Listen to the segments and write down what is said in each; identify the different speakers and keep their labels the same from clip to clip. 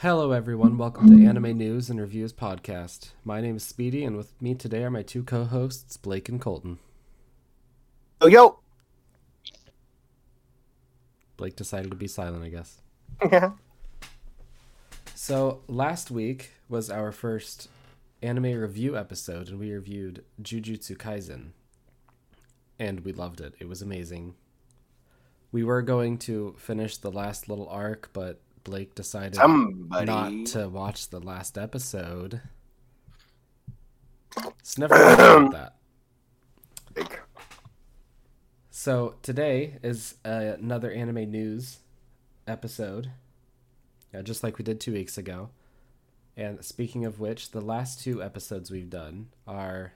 Speaker 1: Hello, everyone. Welcome to Anime News and Reviews Podcast. My name is Speedy, and with me today are my two co hosts, Blake and Colton.
Speaker 2: Oh, yo.
Speaker 1: Blake decided to be silent, I guess.
Speaker 2: Yeah.
Speaker 1: So, last week was our first anime review episode, and we reviewed Jujutsu Kaisen. And we loved it. It was amazing. We were going to finish the last little arc, but Blake decided
Speaker 2: Somebody.
Speaker 1: not to watch the last episode. It's never about that.
Speaker 2: Big.
Speaker 1: So today is uh, another anime news episode, yeah, just like we did two weeks ago. And speaking of which, the last two episodes we've done are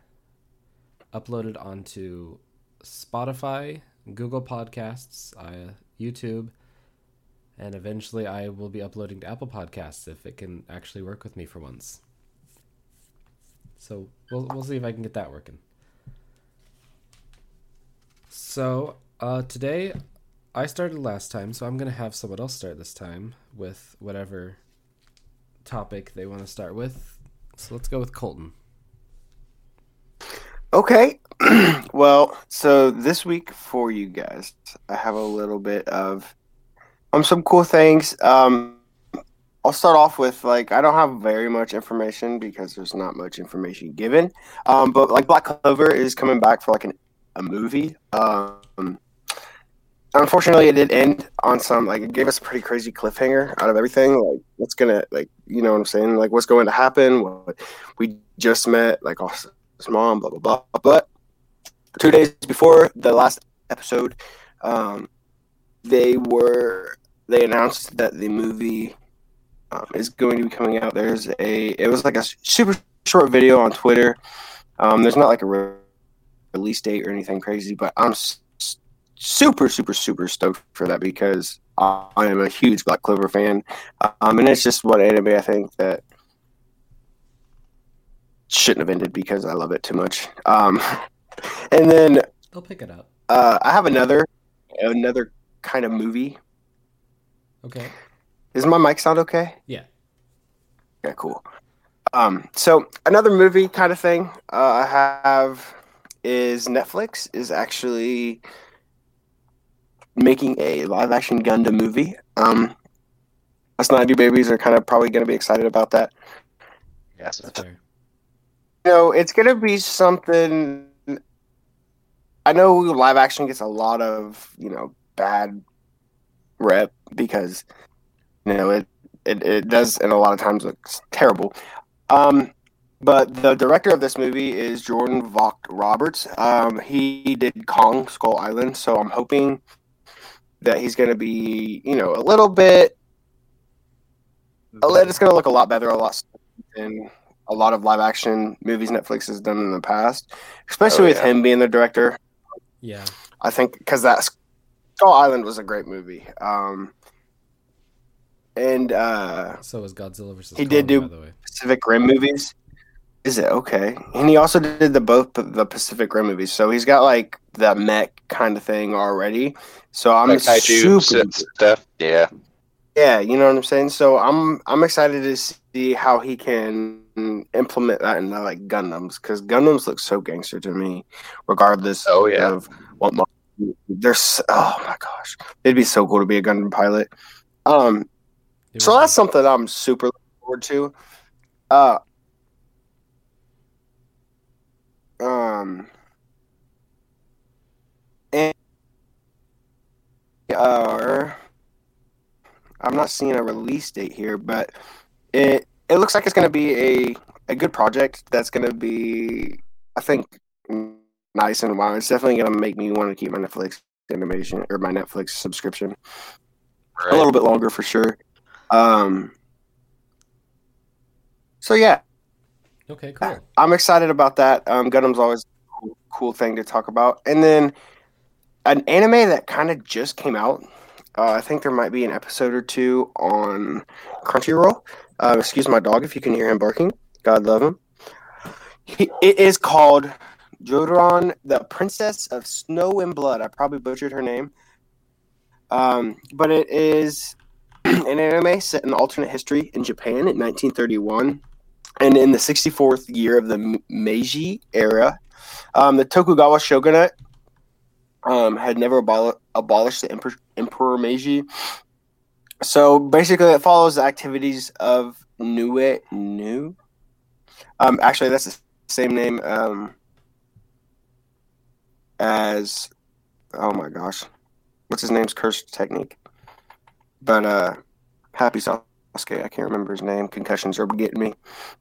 Speaker 1: uploaded onto Spotify, Google Podcasts, uh, YouTube, and eventually I will be uploading to Apple Podcasts if it can actually work with me for once. So we'll we'll see if I can get that working. So uh, today I started last time, so I'm gonna have someone else start this time with whatever topic they want to start with. So let's go with Colton.
Speaker 2: Okay. well, so this week for you guys, I have a little bit of um some cool things. Um I'll start off with like I don't have very much information because there's not much information given. Um but like Black Clover is coming back for like an, a movie. Um unfortunately it did end on some like it gave us a pretty crazy cliffhanger out of everything like what's gonna like you know what i'm saying like what's going to happen what we just met like his mom blah blah blah but two days before the last episode um they were they announced that the movie um, is going to be coming out there's a it was like a super short video on twitter um there's not like a re- release date or anything crazy but i'm s- super, super, super stoked for that because I am a huge Black Clover fan, um, and it's just one anime I think that shouldn't have ended because I love it too much. Um, and then
Speaker 1: They'll pick it up.
Speaker 2: uh, I have another another kind of movie.
Speaker 1: Okay.
Speaker 2: Does my mic sound okay?
Speaker 1: Yeah.
Speaker 2: Yeah, cool. Um, so another movie kind of thing uh, I have is Netflix is actually making a live action Gundam movie. Um, us 90 babies are kind of probably going to be excited about that.
Speaker 3: Yes.
Speaker 1: That's fair.
Speaker 2: You know, it's going to be something. I know live action gets a lot of you know bad rep because you know it it, it does and a lot of times looks terrible. Um, but the director of this movie is Jordan Vogt Roberts. Um, he did Kong Skull Island, so I'm hoping that he's going to be, you know, a little bit. It's going to look a lot better, a lot than a lot of live action movies Netflix has done in the past, especially
Speaker 3: Oh,
Speaker 2: with
Speaker 3: yeah.
Speaker 2: him being the director.
Speaker 1: Yeah.
Speaker 2: I think because that Skull Island was a great movie. Um, and uh,
Speaker 1: So was Godzilla versus
Speaker 2: He did do-
Speaker 1: by the way.
Speaker 2: Pacific Rim movies. Is it okay? And he also did the both the Pacific Rim movies, so he's got like the mech kind of thing already. So I'm
Speaker 3: Like
Speaker 2: super,
Speaker 3: stuff. Yeah.
Speaker 2: yeah, you know what I'm saying. So I'm I'm excited to see how he can implement that in like Gundams because Gundams look so gangster to me, regardless
Speaker 3: Oh, yeah.
Speaker 2: of what. There's oh my gosh, it'd be so cool to be a Gundam pilot. Um,
Speaker 1: It
Speaker 2: so that's something I'm super looking forward to. Uh, um, and uh, I'm not seeing a release date here, but it it looks like it's going to be a a good project. That's going to be, I think, nice and wild. It's definitely going to make me want to keep my Netflix animation or my Netflix subscription a little bit longer for sure. Um, so yeah,
Speaker 1: Okay, cool.
Speaker 2: I'm excited about that. Um, Gundam's always a cool, cool thing to talk about. And then an anime that kind of just came out. Uh, I think there might be an episode or two on Crunchyroll. Uh, excuse my dog if you can hear him barking. God love him. He, it is called Jodoron, the Princess of Snow and Blood. I probably butchered her name. Um, but it is an anime set in alternate history in Japan in 1931, and in the 64th year of the Meiji era, um, the Tokugawa shogunate um, had never abol- abolished the Emperor, Emperor Meiji. So basically, it follows the activities of Nue Nu. Um, actually, that's the same name um, as. Oh my gosh, what's his name's curse technique? But uh, Happy Sasuke, I can't remember his name. Concussions are getting me.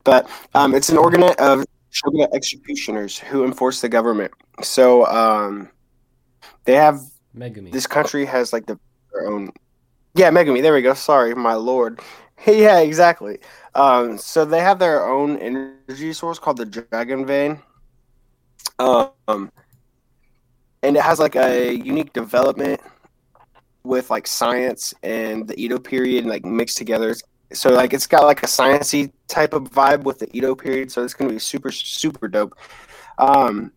Speaker 2: But um, it's an organate of shogunate executioners who enforce the government. So um, they have
Speaker 1: Megumi.
Speaker 2: this country has like the, their own. Yeah, Megami. There we go. Sorry, my lord. yeah, exactly. Um, so they have their own energy source called the Dragon Vein. Um, and it has like a unique development with like science and the Edo period and like mixed together. So like it's got like a sciencey type of vibe with the Edo period. So it's gonna be super super dope. Um,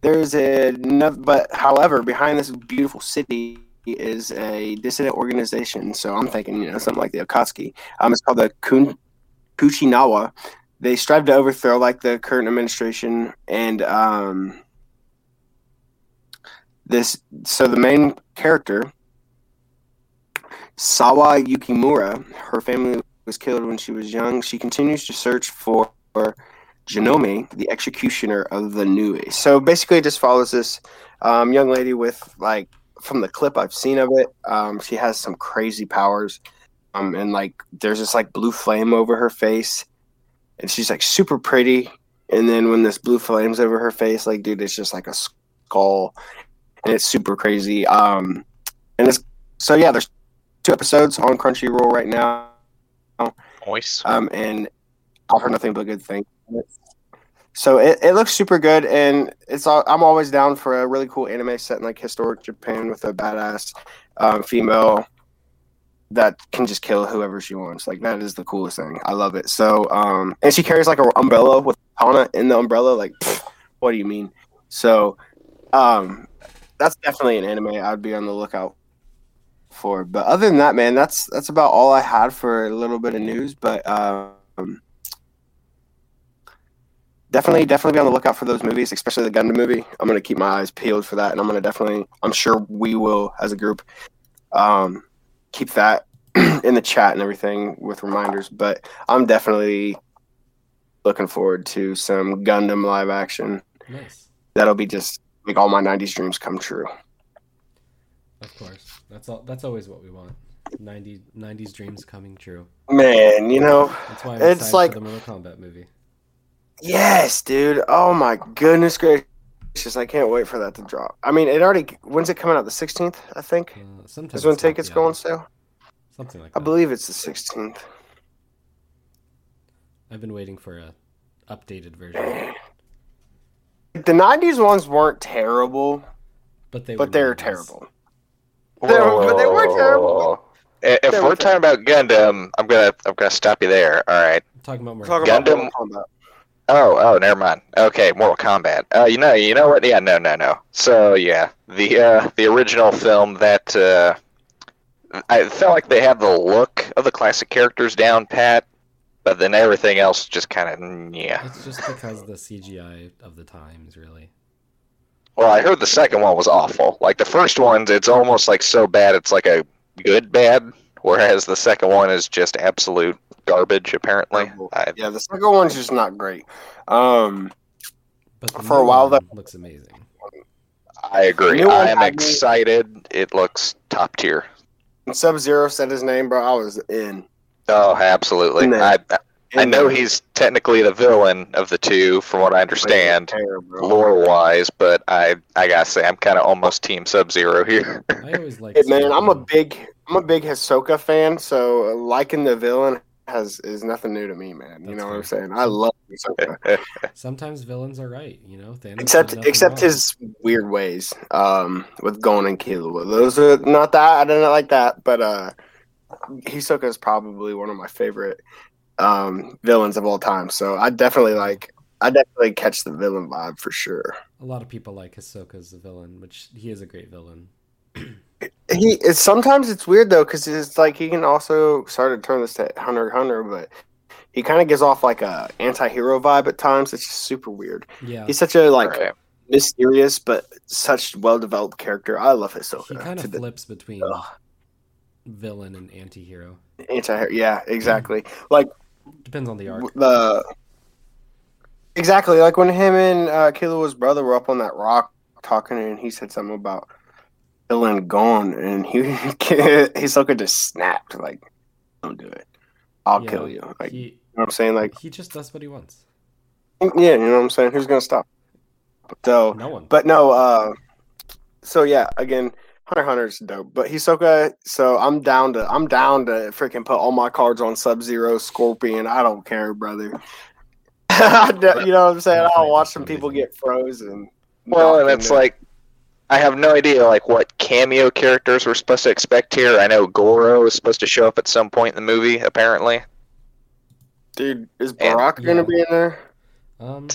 Speaker 2: there's a but however behind this beautiful city is a dissident organization. So I'm thinking you know something like the Akatsuki. Um, it's called the Kun- Kuchinawa. They strive to overthrow like the current administration and um, this. So the main character, Sawa Yukimura, her family was killed when she was young. She continues to search for Janome, the executioner of the Nui. So basically, it just follows this um, young lady with like from the clip I've seen of it. Um, she has some crazy powers, um, and like there's this like blue flame over her face, and she's like super pretty. And then when this blue flames over her face, like dude, it's just like a skull, and it's super crazy. Um, and it's so yeah, there's two episodes on Crunchyroll right now.
Speaker 3: Moist.
Speaker 2: Um, and I've heard nothing but good things. So it, it looks super good, and it's all, I'm always down for a really cool anime set in like historic Japan with a badass um, female that can just kill whoever she wants. Like that is the coolest thing. I love it. So um, and she carries like an umbrella with Hana in the umbrella. Like, pfft, what do you mean? So um, that's definitely an anime I'd be on the lookout for. But other than that, man, that's that's about all I had for a little bit of news. But um, definitely, definitely be on the lookout for those movies, especially the Gundam movie. I'm gonna keep my eyes peeled for that, and I'm gonna definitely, I'm sure we will as a group, um, keep that in the chat and everything with reminders. But I'm definitely looking forward to some Gundam live action.
Speaker 1: Nice.
Speaker 2: That'll be just make all my '90s dreams come true.
Speaker 1: Of course. That's all. That's always what we want. 90, 90s dreams coming true.
Speaker 2: Man, you know,
Speaker 1: That's why I'm
Speaker 2: It's like-
Speaker 1: the Mortal Kombat movie.
Speaker 2: Yes, dude. Oh my goodness gracious! I can't wait for that to drop. I mean, it already. When's it coming out? The sixteenth, I think.
Speaker 1: Uh, sometimes
Speaker 2: Is when tickets go on sale.
Speaker 1: Something like that.
Speaker 2: I believe it's the sixteenth.
Speaker 1: I've been waiting for a updated version,
Speaker 2: The '90s ones weren't terrible,
Speaker 1: but they
Speaker 2: but
Speaker 1: were
Speaker 2: they're
Speaker 1: 90s.
Speaker 2: terrible. They were- but they were terrible.
Speaker 3: I- If
Speaker 2: They
Speaker 3: we're
Speaker 2: were
Speaker 3: talking about Gundam, I'm gonna I'm gonna stop you there. All right.
Speaker 1: I'm talking about
Speaker 2: We're
Speaker 1: Mortal
Speaker 2: talking
Speaker 1: Kombat.
Speaker 2: about
Speaker 3: Gundam-
Speaker 2: Mortal
Speaker 3: Oh, oh, never mind. Okay, Mortal Kombat. Uh, you know, you know what? Yeah, no, no, no. So yeah, the uh, the original film that uh, I felt like they had the look of the classic characters down pat, but then everything else just kind of yeah.
Speaker 1: It's just because the CGI of the times, really.
Speaker 3: Well, I heard the second one was awful. Like the first one, it's almost like so bad it's like a good bad, whereas the second one is just absolute garbage. Apparently, I,
Speaker 2: Yeah, the second one's just not great. Um,
Speaker 1: But
Speaker 2: For a while,
Speaker 1: one looks amazing.
Speaker 3: I agree. I am excited. It looks top tier.
Speaker 2: Sub Zero said his name, bro, I was in.
Speaker 3: Oh, absolutely.
Speaker 2: In
Speaker 3: I. I know
Speaker 2: there.
Speaker 3: he's technically the villain of the two, from what I understand, lore wise. But I I gotta say, I'm kind of almost Team Sub Zero here.
Speaker 1: I always like.
Speaker 2: Hey, man, I'm a big, I'm a big Hisoka fan, so uh, liking the villain has is nothing new to me, man. You
Speaker 1: That's
Speaker 2: know what I'm saying? I love Hisoka,
Speaker 1: Sometimes villains are right, you know. Thanos
Speaker 2: except except
Speaker 1: wrong.
Speaker 2: his weird ways, um, with Gon and Killua. Those are not that I don't like that, but uh, Hisoka is probably one of my favorite um villains of all time. So I definitely like, I definitely catch the villain vibe for sure.
Speaker 1: A lot of people like Hisoka as a villain, which he is a great villain.
Speaker 2: he it's sometimes it's weird though because it's like he can also start to turn this to Hunter x Hunter, but he kind of gives off like a anti-hero vibe at times. It's just super weird.
Speaker 1: Yeah,
Speaker 2: He's such a like
Speaker 3: Right.
Speaker 2: mysterious but such well-developed character. I love
Speaker 1: he
Speaker 2: Hisoka.
Speaker 1: kind of flips between
Speaker 2: Ugh.
Speaker 1: Villain and anti-hero.
Speaker 2: anti Yeah, exactly. Like
Speaker 1: Depends on the arc.
Speaker 2: the exactly like when him and uh, Killua's brother were up on that rock talking, and he said something about villain gone, and he Hisoka just snapped like, "Don't do it. I'll
Speaker 1: Yeah,
Speaker 2: kill you." Like, you know what I'm saying? Like,
Speaker 1: he just does what he wants.
Speaker 2: yeah, you know what I'm saying? Who's gonna stop? So,
Speaker 1: No one.
Speaker 2: but no, uh, so yeah, again, Hunter x Hunter's dope, but Hisoka. So I'm down to I'm down to freaking put all my cards on Sub Zero, Scorpion. I don't care, brother. I don't- you know what I'm saying? I'll watch some people get frozen.
Speaker 3: Well, and it's
Speaker 2: in
Speaker 3: like I have no idea like what cameo characters we're supposed to expect here. I know Goro is supposed to show up at some point in the movie, apparently.
Speaker 2: dude, is
Speaker 3: and-
Speaker 2: Barack gonna
Speaker 1: Yeah.
Speaker 2: be in there?
Speaker 1: Um,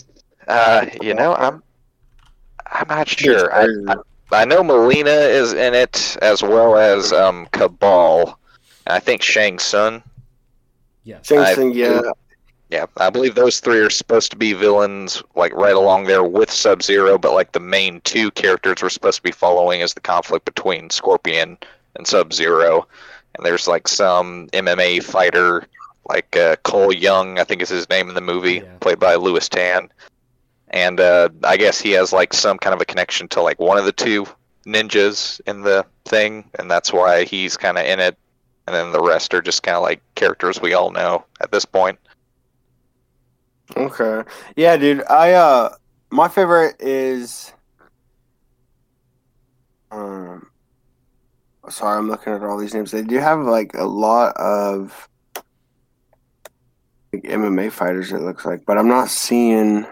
Speaker 3: Uh, you know, I'm I'm not sure. I, I I know Melina is in it as well as um Cabal, and I think Shang Tsung.
Speaker 1: Yeah.
Speaker 2: Shang
Speaker 3: I-
Speaker 2: Tsung, yeah,
Speaker 3: Yeah, I believe those three are supposed to be villains, like right along there with Sub Zero. But like the main two characters we're supposed to be following is the conflict between Scorpion and Sub Zero, and there's like some MMA fighter, like uh, Cole Young, I think is his name in the movie,
Speaker 1: Yeah.
Speaker 3: played by Lewis Tan, and uh, I guess he has like some kind of a connection to like one of the two ninjas in the thing, and that's why he's kind of in it. And then the rest are just kind of like characters we all know at this point.
Speaker 2: Okay. Yeah, dude. I uh my favorite is um sorry, I'm looking at all these names. They do have like a lot of like, MMA fighters it looks like, but I'm not seeing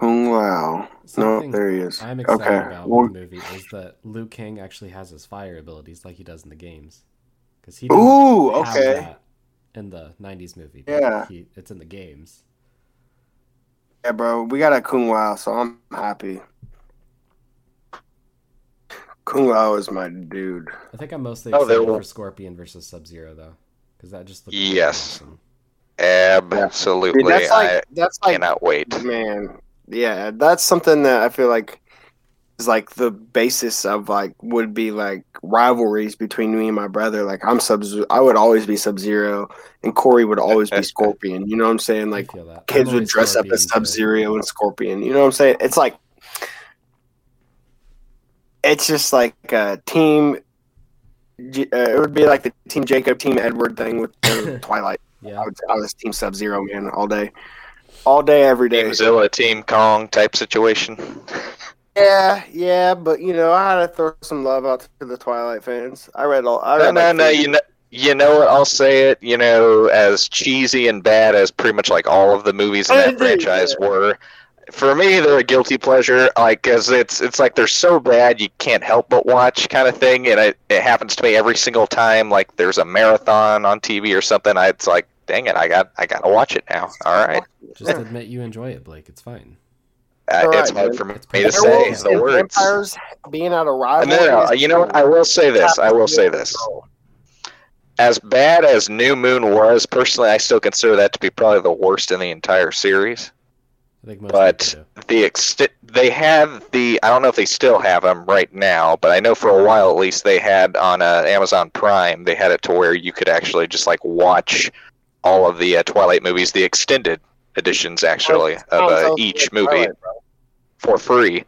Speaker 2: Mm, Kung Lao. No, there he is.
Speaker 1: I'm excited
Speaker 2: okay.
Speaker 1: about
Speaker 2: Well,
Speaker 1: the movie is that Liu Kang actually has his fire abilities like he does in the games. Because he didn't
Speaker 2: Ooh,
Speaker 1: have
Speaker 2: okay.
Speaker 1: that in the '90s movie. but
Speaker 2: Yeah.
Speaker 1: he, it's in the games.
Speaker 2: Yeah, bro. We got a Kung Lao, so I'm happy. Kung Lao is my dude.
Speaker 1: I think I'm mostly
Speaker 3: Oh, there
Speaker 1: excited
Speaker 3: will-
Speaker 1: for Scorpion versus Sub Zero though, because that just looks
Speaker 3: Yes.
Speaker 1: awesome.
Speaker 3: Absolutely.
Speaker 2: Dude, that's like
Speaker 3: I
Speaker 2: that's like
Speaker 3: cannot wait.
Speaker 2: Man, yeah, that's something that I feel like is like the basis of like would be like rivalries between me and my brother. Like I'm sub, I would always be Sub Zero, and Corey would always be Scorpion. You know what I'm saying? Like
Speaker 1: I feel that.
Speaker 2: kids would
Speaker 1: always
Speaker 2: dress up as Sub. Zero and Scorpion. You know what I'm saying? It's like it's just like a team. Uh, it would be like the Team Jacob, Team Edward thing with Twilight.
Speaker 1: Yeah,
Speaker 2: I, would, I was Team Sub Zero man all day, all day, every day.
Speaker 3: Team Zilla, Team Kong type situation.
Speaker 2: Yeah, yeah, but you know, I had to throw some love out to the Twilight fans. I read all. I
Speaker 3: No,
Speaker 2: read
Speaker 3: no,
Speaker 2: like
Speaker 3: no. You know, you know what? I'll say it. You know, as cheesy and bad as pretty much like all of the movies in that franchise were. For me, they're a guilty pleasure. Like, cause it's it's like they're so bad you can't help but watch, kind of thing. And it, it happens to me every single time. Like, there's a marathon on TV or something. I, it's like, dang it, I got I gotta watch it now. All right,
Speaker 1: just admit you enjoy it, Blake. It's fine.
Speaker 3: uh,
Speaker 2: All
Speaker 3: it's hard
Speaker 2: man.
Speaker 3: for me to say
Speaker 2: Werewolves
Speaker 3: the words.
Speaker 2: Vampires being out of
Speaker 3: No,
Speaker 2: rivalry.
Speaker 3: no,
Speaker 2: is
Speaker 3: you know what? I will say this. I will say this. As bad as New Moon was, personally, I still consider that to be probably the worst in the entire series.
Speaker 1: I think most
Speaker 3: But the ext- they have the I don't know if they still have them right now, but I know for a while at least they had on uh, Amazon Prime they had it to where you could actually just like watch all of the uh, Twilight movies, the extended editions actually of uh, each movie for free.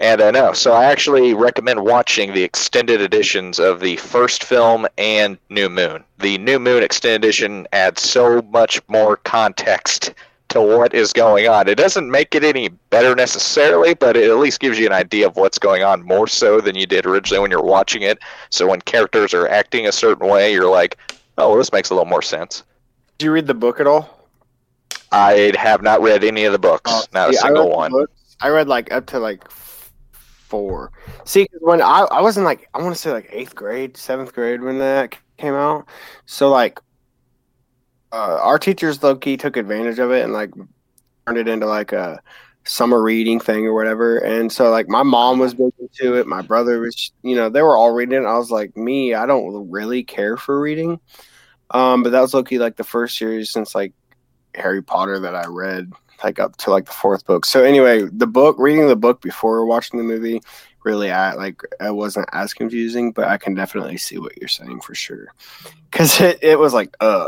Speaker 3: And uh, no, so I actually recommend watching the extended editions of the first film and New Moon. The New Moon extended edition adds so much more context to what is going on. It doesn't make it any better necessarily, but it at least gives you an idea of what's going on more so than you did originally when you're watching it. So when characters are acting a certain way, you're like, oh, well, this makes a little more sense.
Speaker 2: Did you read the book at all?
Speaker 3: I have not read any of the books,
Speaker 2: Oh,
Speaker 3: not a
Speaker 2: I
Speaker 3: single
Speaker 2: read
Speaker 3: one.
Speaker 2: I read like up to like four. See, when I I was in like I want to say like eighth grade, seventh grade when that came out. So like, uh, our teachers low key took advantage of it and like turned it into like a summer reading thing or whatever. And so like my mom was big into it. My brother was, you know, they were all reading. it. I was like, me, I don't really care for reading. Um, but that was lucky like the first series since like Harry Potter that I read like up to like the fourth book. So anyway, the book reading the book before watching the movie really I like it wasn't as confusing, but I can definitely see what you're saying for sure. Cuz it, it was like uh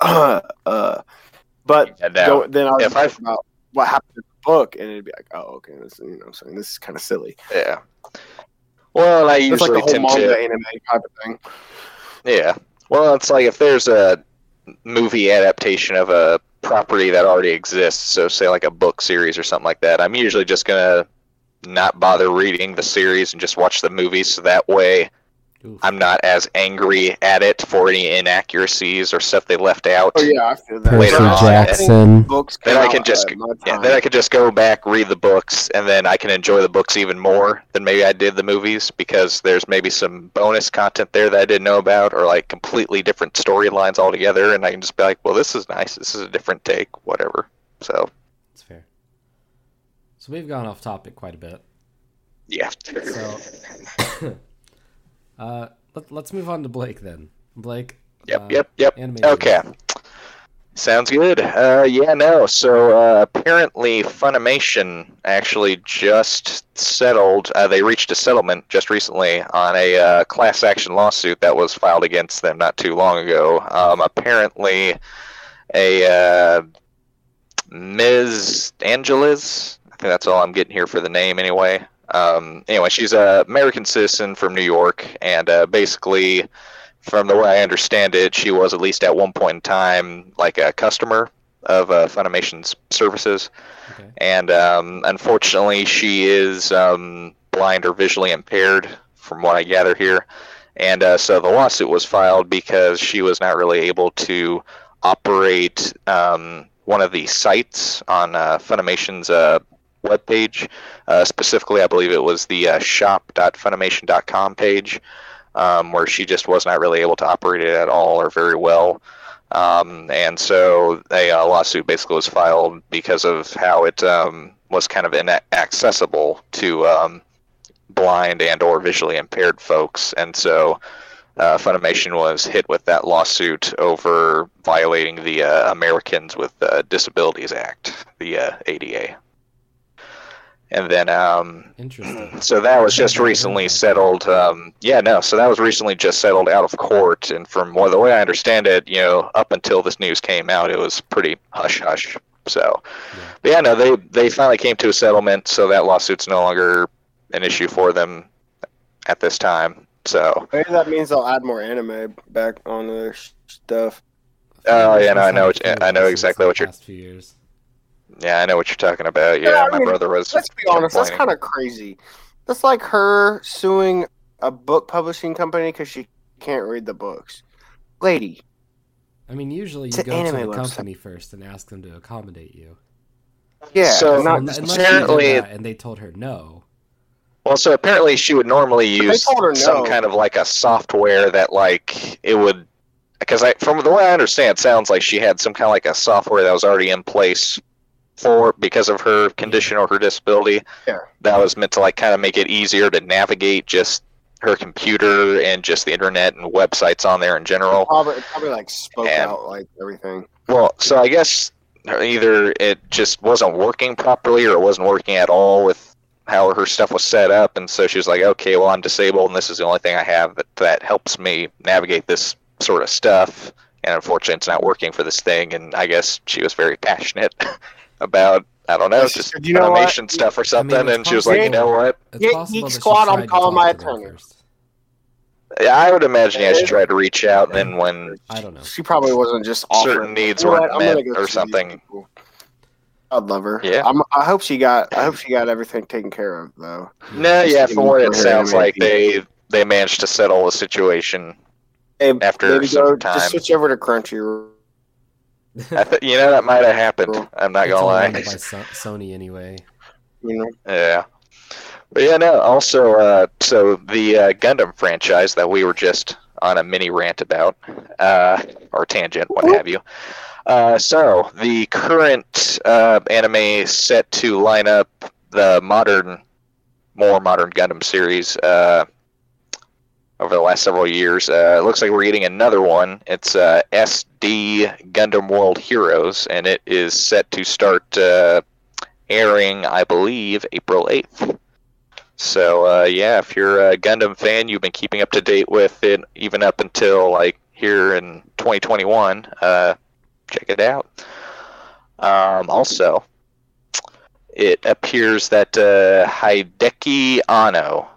Speaker 2: uh uh but
Speaker 3: Yeah, no.
Speaker 2: go- then I was
Speaker 3: If I-
Speaker 2: about what happened in the book and it'd be like, oh okay, this you know I'm saying this is kind of silly.
Speaker 3: Yeah. Well, I
Speaker 2: It's like
Speaker 3: usually
Speaker 2: the whole manga
Speaker 3: to.
Speaker 2: anime type of thing.
Speaker 3: Yeah. Well, it's like if there's a movie adaptation of a property that already exists, so say like a book series or something like that, I'm usually just gonna not bother reading the series and just watch the movies so that way
Speaker 1: Oof.
Speaker 3: I'm not as angry at it for any inaccuracies or stuff they left out.
Speaker 2: Oh yeah, I feel that.
Speaker 3: Percy
Speaker 1: Percy
Speaker 3: Later on,
Speaker 1: Jackson.
Speaker 2: Books
Speaker 3: Then I can just- Yeah, then I could just go back, read the books, and then I can enjoy the books even more than maybe I did the movies because there's maybe some bonus content there that I didn't know about, or like completely different storylines altogether, and I can just be like, well, this is nice. This is a different take, whatever. So,
Speaker 1: That's fair. So we've gone off topic quite a bit.
Speaker 3: yeah.
Speaker 1: So, uh, let, let's move on to Blake then. Blake.
Speaker 3: Yep,
Speaker 1: uh,
Speaker 3: yep, yep. Okay. Sounds good. Uh, yeah, no. So uh, apparently, Funimation actually just settled. Uh, they reached a settlement just recently on a uh, class action lawsuit that was filed against them not too long ago. Um, apparently, a uh, Ms. Angeles. I think that's all I'm getting here for the name anyway. Um, anyway, she's a American citizen from New York, and uh, basically from the way I understand it, she was at least at one point in time like a customer of uh, Funimation's services,
Speaker 1: Okay.
Speaker 3: and um, unfortunately, she is um, blind or visually impaired, from what I gather here. And uh, so the lawsuit was filed because she was not really able to operate um, one of the sites on uh, Funimation's uh, webpage. Uh, specifically, I believe it was the uh, shop.funimation.com page um, where she just was not really able to operate it at all or very well. Um, and so a uh, lawsuit basically was filed because of how it um, was kind of inaccessible to um, blind and or visually impaired folks. And so uh, Funimation was hit with that lawsuit over violating the uh, Americans with uh, Disabilities Act, the uh, ADA. And then um,
Speaker 1: Interesting.
Speaker 3: so that was just recently settled. Um, yeah, no. So that was recently just settled out of court, and from well, the way I understand it, you know, up until this news came out, it was pretty hush hush. So,
Speaker 1: Yeah.
Speaker 3: but yeah, no, they they finally came to a settlement, so that lawsuit's no longer an issue for them at this time. So,
Speaker 2: Maybe that means they'll add more anime back on their stuff.
Speaker 3: Oh, yeah, no, I know
Speaker 1: had
Speaker 3: what-
Speaker 1: a few
Speaker 3: I know exactly what you're-
Speaker 1: past few years.
Speaker 3: Yeah, I know what you're talking about. Yeah,
Speaker 2: Yeah,
Speaker 3: my
Speaker 2: mean,
Speaker 3: brother was.
Speaker 2: Let's be honest, that's kind of crazy. That's like her suing a book publishing company because she can't read the books. Lady,
Speaker 1: I mean, usually you
Speaker 2: It's an
Speaker 1: go to
Speaker 2: anime
Speaker 1: the
Speaker 2: website.
Speaker 1: company first and ask them to accommodate you.
Speaker 2: yeah,
Speaker 3: So-
Speaker 2: not
Speaker 1: Un-
Speaker 2: just
Speaker 3: apparently-
Speaker 1: that and they told her no.
Speaker 3: Well, so apparently she would normally use
Speaker 2: told her
Speaker 3: some kind of like a software that like it would because I from the way I understand it sounds like she had some kind of like a software that was already in place for because of her condition or her disability.
Speaker 2: Yeah.
Speaker 3: That was meant to like kind of make it easier to navigate just her computer and just the internet and websites on there in general.
Speaker 2: probably probably like spoke
Speaker 3: And-
Speaker 2: out like everything.
Speaker 3: Well, so I guess either it just wasn't working properly or it wasn't working at all with how her stuff was set up, and so she was like, "Okay, well, I'm disabled, and this is the only thing I have that, that helps me navigate this sort of stuff." And unfortunately, it's not working for this thing. And I guess she was very passionate about I don't know,
Speaker 2: Yes,
Speaker 3: just
Speaker 2: you know what?
Speaker 3: animation stuff or something.
Speaker 1: it's
Speaker 3: and she was like, "You know what?
Speaker 1: It's
Speaker 2: Yeah,
Speaker 1: possible
Speaker 2: Geek Squad, I'm calling my
Speaker 1: to them
Speaker 2: attorney.
Speaker 3: Yeah, I would imagine yeah, she tried to reach out, and then when
Speaker 1: I don't know.
Speaker 2: She probably wasn't just offering.
Speaker 3: certain needs
Speaker 2: You know
Speaker 3: weren't
Speaker 2: what? I'm gonna
Speaker 3: met
Speaker 2: go
Speaker 3: or something.
Speaker 2: I'd love her.
Speaker 3: Yeah.
Speaker 2: I'm, I hope she got. I hope she got everything taken care of though.
Speaker 3: no, yeah, from what it sounds
Speaker 2: anime
Speaker 3: like, they they managed to settle the situation
Speaker 2: Hey,
Speaker 3: After
Speaker 2: maybe
Speaker 3: some
Speaker 2: go,
Speaker 3: time.
Speaker 2: just switch over to Crunchyroll.
Speaker 3: I th- you know that might have happened. I'm not
Speaker 1: It's
Speaker 3: gonna lie.
Speaker 1: by So- Sony anyway.
Speaker 2: You know,
Speaker 3: Yeah, but yeah, no. Also, uh, so the uh, Gundam franchise that we were just on a mini rant about, uh, or tangent, what have you. Uh, so the current uh, anime set to line up the modern, more modern Gundam series uh, over the last several years. Uh, it looks like we're getting another one. It's uh, SD Gundam World Heroes, and it is set to start uh, airing, I believe, April 8th. So, uh, yeah, if you're a Gundam fan, you've been keeping up to date with it even up until like here in 2021. Uh, check it out. Um, also, it appears that uh, Hideaki Anno,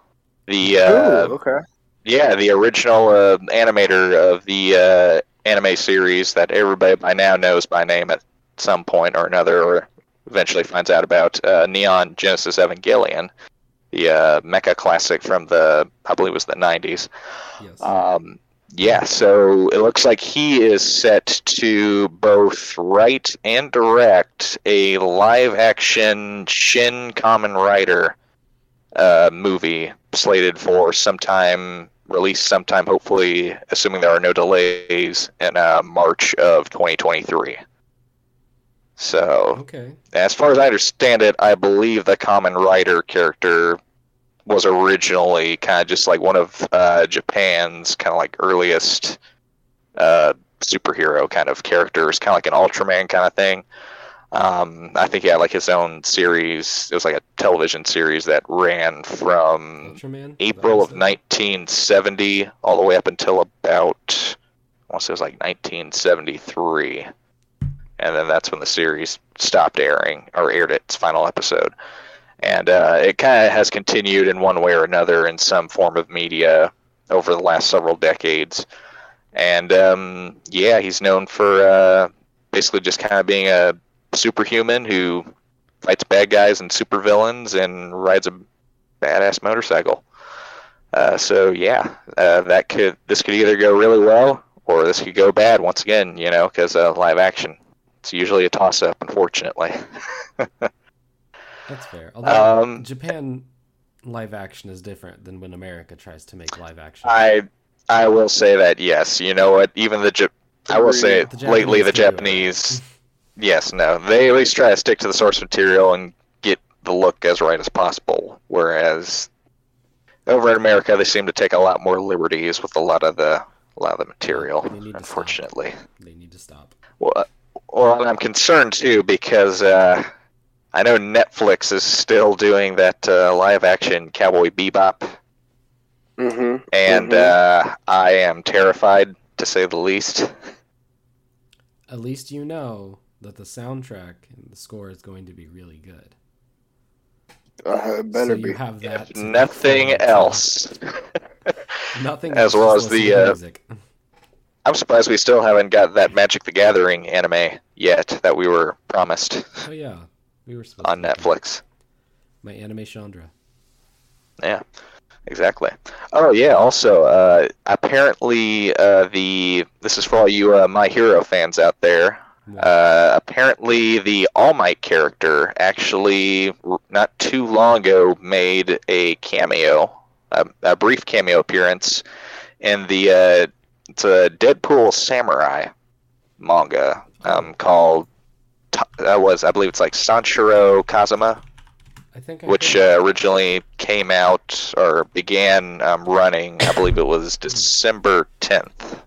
Speaker 3: the
Speaker 2: Ooh, okay.
Speaker 3: Yeah, the original uh, animator of the uh, anime series that everybody by now knows by name at some point or another, or eventually finds out about uh, Neon Genesis Evangelion, the uh, mecha classic from the I believe was the '90s.
Speaker 1: Yes.
Speaker 3: Um, yeah, so it looks like he is set to both write and direct a live action Shin Kamen Rider uh, movie slated for sometime, release sometime, hopefully, assuming there are no delays, in uh, March of 2023. So,
Speaker 1: okay.
Speaker 3: as far as I understand it, I believe the Kamen Rider character was originally kind of just like one of uh, Japan's kind of like earliest uh, superhero kind of characters, kind of like an Ultraman kind of thing. Um, I think he had like his own series. It was like a television series that ran from
Speaker 1: Ultraman.
Speaker 3: April of
Speaker 1: That was it?
Speaker 3: 1970 all the way up until about I want to say it was like 1973, and then that's when the series stopped airing or aired its final episode. And uh, it kind of has continued in one way or another in some form of media over the last several decades. And um, yeah, he's known for uh, basically just kind of being a superhuman who fights bad guys and supervillains and rides a badass motorcycle. Uh, so yeah, uh, that could this could either go really well or this could go bad once again. You know, because uh, live action, it's usually a toss up, unfortunately.
Speaker 1: That's fair. Although
Speaker 3: Um,
Speaker 1: Japan live action is different than when America tries to make live action.
Speaker 3: I I will say that yes. You know what? Even the I will say
Speaker 1: The
Speaker 3: lately the
Speaker 1: Japanese.
Speaker 3: Yes, no, they at least try to stick to the source material and get the look as right as possible. Whereas over in America, they seem to take a lot more liberties with a lot of the a lot of the material.
Speaker 1: They need to stop.
Speaker 3: Unfortunately.
Speaker 1: They need to stop.
Speaker 3: Well, well, I'm concerned too because uh, I know Netflix is still doing that uh, live action Cowboy Bebop,
Speaker 2: Mm-hmm.
Speaker 3: and
Speaker 2: Mhm.
Speaker 3: uh, I am terrified to say the least.
Speaker 1: At least you know that the soundtrack and the score is going to be really good.
Speaker 2: Uh, it better
Speaker 1: so
Speaker 2: be.
Speaker 1: you have that.
Speaker 3: If nothing else.
Speaker 1: Nothing
Speaker 3: As well as the, uh,
Speaker 1: music.
Speaker 3: I'm surprised we still haven't got that Magic the Gathering anime yet that we were promised
Speaker 1: Oh yeah, we were supposed
Speaker 3: on
Speaker 1: to.
Speaker 3: Netflix.
Speaker 1: My anime Chandra.
Speaker 3: Yeah, exactly. Oh yeah. Also, uh, apparently, uh, the this is for all you uh, My Hero fans out there. Uh, apparently, the All Might character actually not too long ago made a cameo, a, a brief cameo appearance in the uh, it's a Deadpool Samurai manga um, called. That was, I believe, it's like Sanshiro Kasama
Speaker 1: I think I
Speaker 3: which
Speaker 1: heard-
Speaker 3: uh, originally came out or began um, running. I believe it was December 10th.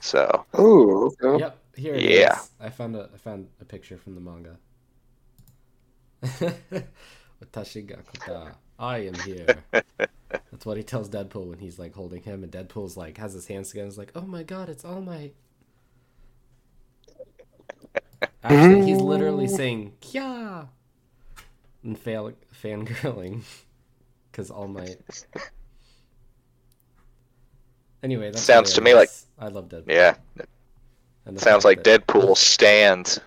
Speaker 3: So
Speaker 2: Ooh. Okay.
Speaker 1: Yep, here it
Speaker 3: Yeah.
Speaker 1: is. I found a I found a picture from the manga. Watashi ga kita. I am here. That's what he tells Deadpool when he's like holding him, and Deadpool's like has his hands together. He's like, "Oh my god, it's All Might." Actually, mm-hmm. he's literally saying "Kya" and fail fangirling because All Might. Anyway, that
Speaker 3: Sounds to me like-
Speaker 1: I love Deadpool.
Speaker 3: yeah,
Speaker 1: And the
Speaker 3: sounds like
Speaker 1: that-
Speaker 3: Deadpool stands.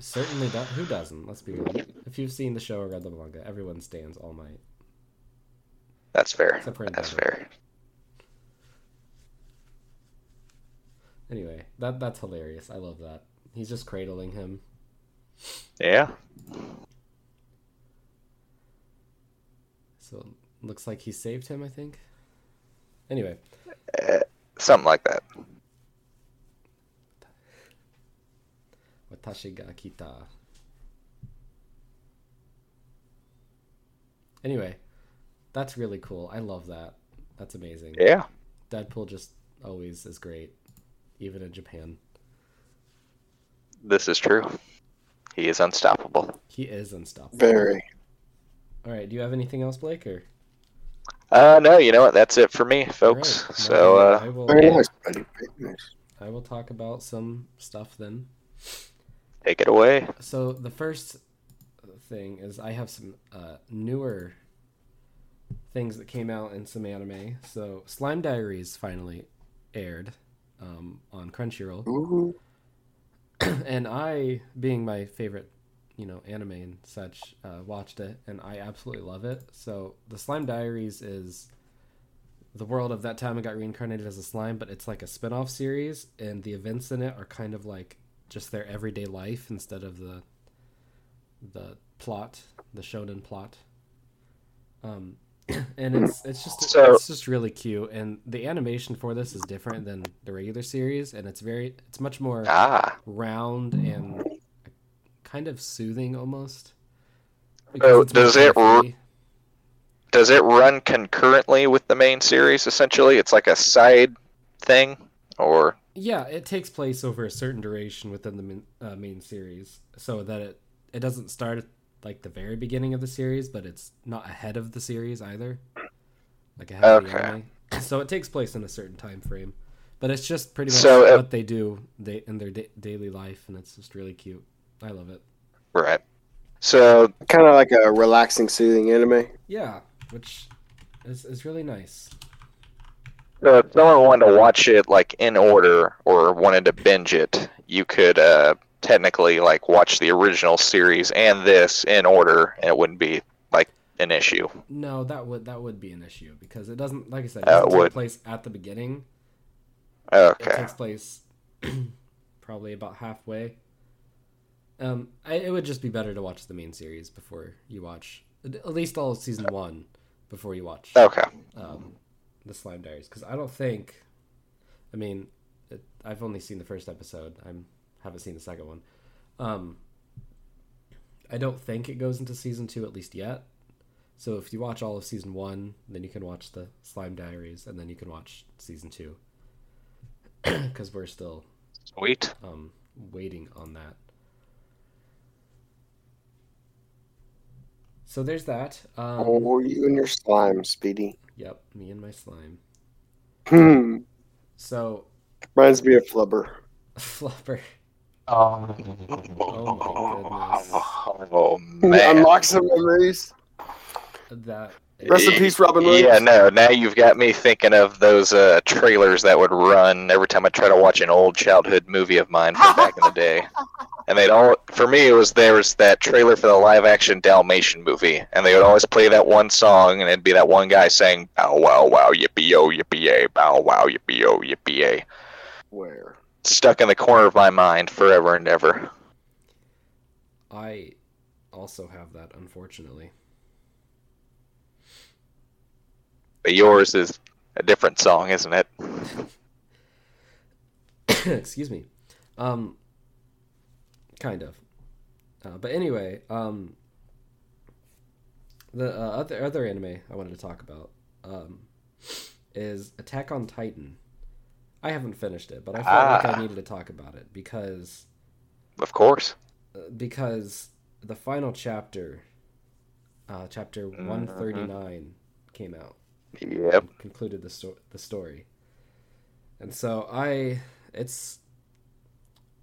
Speaker 1: Certainly, do- who doesn't? Let's be real. If you've seen the show or read the manga, everyone stands All Might.
Speaker 3: That's fair. That's fair.
Speaker 1: Anyway, that that's hilarious. I love that. He's just cradling him.
Speaker 3: Yeah.
Speaker 1: So looks like he saved him. I think. Anyway, uh,
Speaker 3: Something like that.
Speaker 1: Watashi ga kita. Anyway, that's really cool. I love that. That's amazing.
Speaker 3: Yeah.
Speaker 1: Deadpool just always is great, even in Japan.
Speaker 3: This is true. He is unstoppable.
Speaker 1: He is unstoppable.
Speaker 2: Very.
Speaker 1: All right, do you have anything else, Blake? Or
Speaker 3: Uh, no, you know what? That's it for me, folks.
Speaker 1: All right,
Speaker 3: So, uh,
Speaker 1: I will.
Speaker 2: Very nice, buddy. Very nice.
Speaker 1: I will talk about some stuff then.
Speaker 3: Take it away.
Speaker 1: So the first thing is I have some uh, newer things that came out in some anime. So Slime Diaries finally aired um, on Crunchyroll,
Speaker 2: Ooh.
Speaker 1: and I, being my favorite, you know, anime and such, uh, watched it, and I absolutely love it. So the Slime Diaries is the world of that time I got reincarnated as a slime, but it's like a spin-off series, and the events in it are kind of like just their everyday life instead of the the plot, the shonen plot. Um, and it's it's just
Speaker 3: So-
Speaker 1: it's just really cute, and the animation for this is different than the regular series, and it's very it's much more
Speaker 3: Ah,
Speaker 1: round and kind of soothing almost.
Speaker 3: Oh, does it r- does it run concurrently with the main series? Essentially, it's like a side thing, or
Speaker 1: Yeah, it takes place over a certain duration within the main, uh, main series, so that it it doesn't start at like the very beginning of the series, but it's not ahead of the series either. Like ahead of the
Speaker 3: Okay.
Speaker 1: anime. So it takes place in a certain time frame, but it's just pretty much
Speaker 3: So, uh,
Speaker 1: what they do they in their da- daily life, and it's just really cute. I love it.
Speaker 3: right? So
Speaker 2: Kind of like a relaxing, soothing anime.
Speaker 1: Yeah, which is is really nice.
Speaker 3: So if someone wanted to watch it like in order or wanted to binge it, you could uh, technically like watch the original series and this in order, and it wouldn't be like an issue.
Speaker 1: No, that would that would be an issue because it doesn't, like I said, it
Speaker 3: Uh,
Speaker 1: doesn't
Speaker 3: it
Speaker 1: take
Speaker 3: would.
Speaker 1: place at the beginning. It
Speaker 3: Okay.
Speaker 1: takes place probably about halfway. Um, I, it would just be better to watch the main series before you watch at least all of season one before you watch
Speaker 3: Okay.
Speaker 1: um, the Slime Diaries because I don't think, I mean, it, I've only seen the first episode. I haven't seen the second one. Um, I don't think it goes into season two at least yet. So if you watch all of season one, then you can watch the Slime Diaries, and then you can watch season two because we're still
Speaker 3: Sweet.
Speaker 1: um, waiting on that. So there's that. Um,
Speaker 2: oh, you and your slime, Speedy.
Speaker 1: Yep, me and my slime.
Speaker 2: Hmm.
Speaker 1: So
Speaker 2: Reminds me of Flubber.
Speaker 1: Flubber.
Speaker 3: Oh,
Speaker 1: my goodness.
Speaker 3: oh man.
Speaker 2: Unlock some memories.
Speaker 1: That
Speaker 2: Rest in peace, Robin Williams.
Speaker 3: Yeah, no. Now you've got me thinking of those uh, trailers that would run every time I try to watch an old childhood movie of mine from back in the day. And they'd all, for me, it was there was that trailer for the live-action Dalmatian movie, and they would always play that one song, and it'd be that one guy saying "Bow wow wow yippee yo yippee yay, bow wow yippee yo yippee yay."
Speaker 2: Where?
Speaker 3: Stuck in the corner of my mind forever and ever.
Speaker 1: I also have that, unfortunately.
Speaker 3: But yours is a different song, isn't it?
Speaker 1: Excuse me. Um, kind of. Uh, but anyway, um, the uh, other other anime I wanted to talk about um, is Attack on Titan. I haven't finished it, but I felt like
Speaker 3: Ah.
Speaker 1: I needed to talk about it because
Speaker 3: Of course.
Speaker 1: uh, because the final chapter, uh, chapter one thirty nine, came out.
Speaker 3: Yep.
Speaker 1: concluded the sto- the story. And so I, it's,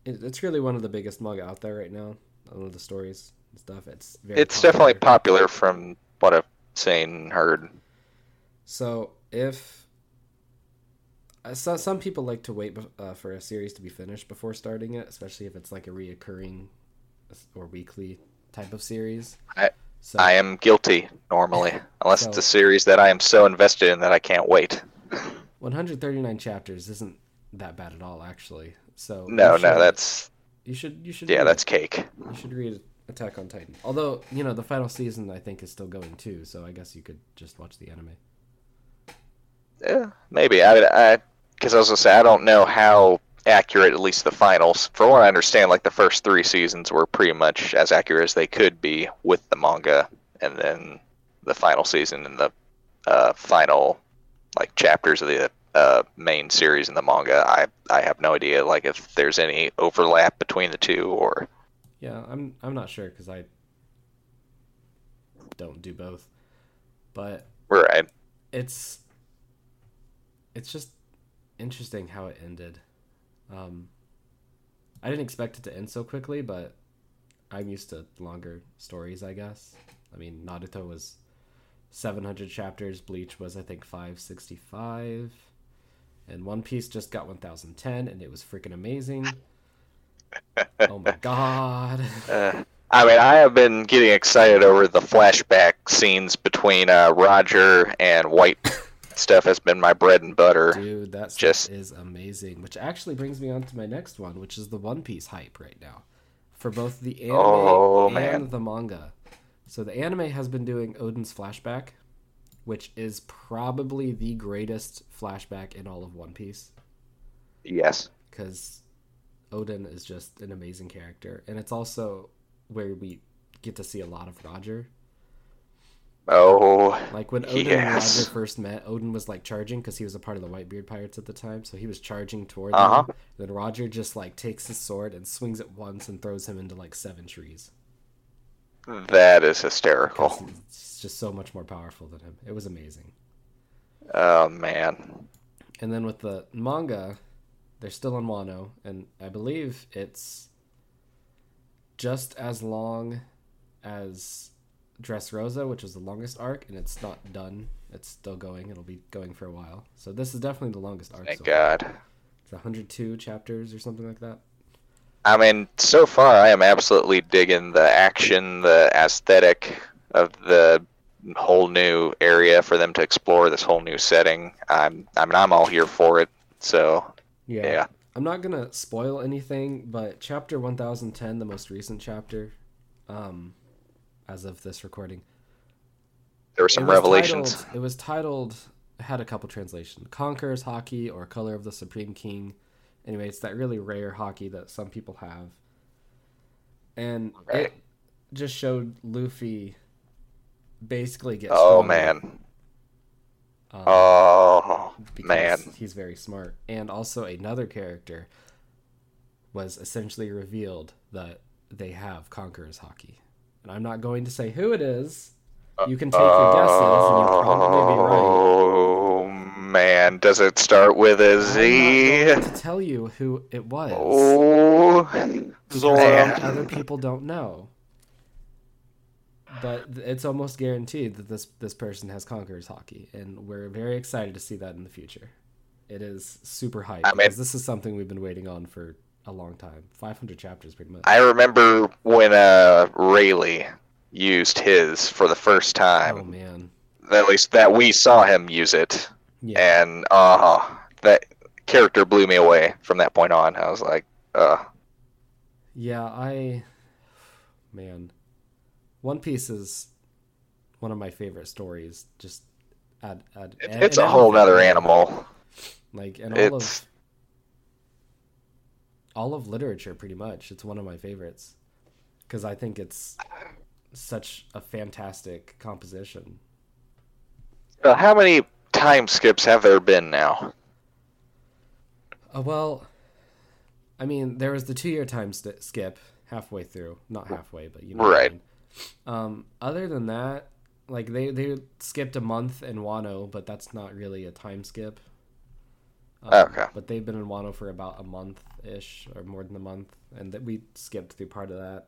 Speaker 1: it, it's really one of the biggest manga out there right now. One of the stories and stuff. It's very.
Speaker 3: It's definitely
Speaker 1: popular.
Speaker 3: popular from what I've seen and heard.
Speaker 1: So if uh, so, some people like to wait uh, for a series to be finished before starting it, especially if it's like a reoccurring or weekly type of series.
Speaker 3: I-
Speaker 1: so,
Speaker 3: I am guilty normally, unless it's a series that I am so invested in that I can't wait.
Speaker 1: 139 chapters isn't that bad at all, actually. So
Speaker 3: No,
Speaker 1: you
Speaker 3: no, that's
Speaker 1: you should you should
Speaker 3: yeah,
Speaker 1: it.
Speaker 3: that's cake.
Speaker 1: You should read Attack on Titan. Although, you know, the final season I think is still going too, so I guess you could just watch the anime.
Speaker 3: Yeah, maybe. I, I, because I was gonna say I don't know how accurate at least the finals. For what I understand, like the first three seasons were pretty much as accurate as they could be with the manga, and then the final season and the uh, final like chapters of the uh, main series in the manga. I I have no idea like if there's any overlap between the two or.
Speaker 1: Yeah, I'm I'm not sure because I don't do both, but
Speaker 3: Right.
Speaker 1: it's it's just interesting how it ended. Um, I didn't expect it to end so quickly, but I'm used to longer stories, I guess. I mean, Naruto was 700 chapters, Bleach was I think 565, and One Piece just got 1010 and it was freaking amazing. oh my god.
Speaker 3: Uh, I mean, I have been getting excited over the flashback scenes between uh, Roger and White. Stuff has been my bread and butter.
Speaker 1: Dude, that stuff
Speaker 3: Just-
Speaker 1: is amazing. Which actually brings me on to my next one, which is the One Piece hype right now. For both the anime
Speaker 3: Oh,
Speaker 1: and
Speaker 3: man.
Speaker 1: the manga. So the anime has been doing Oden's flashback, which is probably the greatest flashback in all of One Piece.
Speaker 3: Yes.
Speaker 1: Because Oden is just an amazing character. And it's also where we get to see a lot of Roger.
Speaker 3: Oh,
Speaker 1: Like when Oden
Speaker 3: Yes.
Speaker 1: and Roger first met, Oden was like charging because he was a part of the Whitebeard Pirates at the time, so he was charging toward
Speaker 3: Uh-huh.
Speaker 1: them. Then Roger just like takes his sword and swings it once and throws him into like seven trees.
Speaker 3: That is hysterical.
Speaker 1: It's just so much more powerful than him. It was amazing.
Speaker 3: Oh man.
Speaker 1: And then with the manga, they're still in Wano, and I believe it's just as long as Dressrosa, which was the longest arc, and it's not done. It's still going. It'll be going for a while. So this is definitely the longest arc.
Speaker 3: Thank
Speaker 1: so far.
Speaker 3: God.
Speaker 1: It's 102 chapters or something like that.
Speaker 3: I mean, so far I am absolutely digging the action, the aesthetic of the whole new area for them to explore this whole new setting. I'm, I mean, I'm all here for it. So yeah.
Speaker 1: yeah, I'm not gonna spoil anything, but chapter 1010, the most recent chapter, um, as of this recording,
Speaker 3: there were some
Speaker 1: was
Speaker 3: revelations.
Speaker 1: Titled, it was titled, had a couple translations: "Conqueror's Haki" or "Color of the Supreme King." Anyway, it's that really rare Haki that some people have, and
Speaker 3: Right.
Speaker 1: it just showed Luffy basically get.
Speaker 3: Oh
Speaker 1: stronger,
Speaker 3: man.
Speaker 1: um,
Speaker 3: Oh man.
Speaker 1: he's very smart. And also another character was essentially revealed that they have Conqueror's Haki. And I'm not going to say who it is. Uh, you can take your guesses, and you'll probably be right.
Speaker 3: Oh man, does it start with a
Speaker 1: I'm not going to tell you who it was.
Speaker 3: Oh,
Speaker 1: because Other people don't know. But it's almost guaranteed that this this person has Conqueror's Haki, and we're very excited to see that in the future. It is super hype
Speaker 3: I mean-
Speaker 1: because this is something we've been waiting on for a long time. 500 chapters, pretty much.
Speaker 3: I remember when uh Rayleigh used his for the first time.
Speaker 1: oh man,
Speaker 3: At least that we saw him use it,
Speaker 1: yeah,
Speaker 3: and uh, that character blew me away from that point on. I was like, uh,
Speaker 1: yeah. I, man, One Piece is one of my favorite stories. Just at, at
Speaker 3: it, it's
Speaker 1: and
Speaker 3: a whole nother animal.
Speaker 1: Like and all
Speaker 3: It's
Speaker 1: of all of literature, pretty much. It's one of my favorites because I think it's such a fantastic composition.
Speaker 3: uh, how many time skips have there been now?
Speaker 1: Uh, well, I mean, there was the two-year time st- skip halfway through, not halfway, but you know. what I
Speaker 3: Right.
Speaker 1: mean. Um, other than that, like they they skipped a month in Wano, but that's not really a time skip. Um,
Speaker 3: Okay.
Speaker 1: But they've been in Wano for about a month ish, or more than a month, and that we skipped through part of that.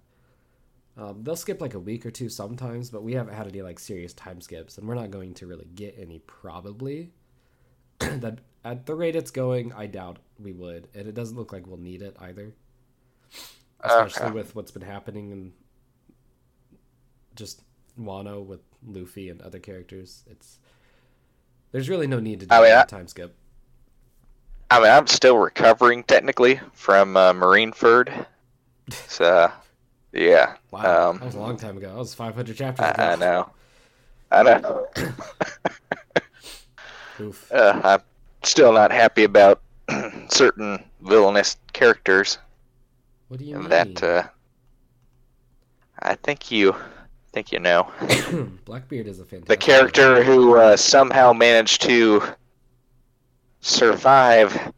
Speaker 1: Um, they'll skip like a week or two sometimes, but we haven't had any like serious time skips, and we're not going to really get any probably. that at the rate it's going, I doubt we would, and it doesn't look like we'll need it either. Especially
Speaker 3: Okay.
Speaker 1: with what's been happening and just Wano with Luffy and other characters. It's there's really no need to do
Speaker 3: I mean,
Speaker 1: a time skip.
Speaker 3: I mean, I'm still recovering technically from uh, Marineford. So, yeah.
Speaker 1: Wow,
Speaker 3: Um,
Speaker 1: that was a long time ago. That was 500 chapters
Speaker 3: I,
Speaker 1: ago.
Speaker 3: I know. I know.
Speaker 1: Oof.
Speaker 3: Uh, I'm still not happy about certain villainous characters.
Speaker 1: What do you mean?
Speaker 3: That uh, I think you think you know
Speaker 1: Blackbeard is a fantastic.
Speaker 3: the character who uh, somehow managed to survive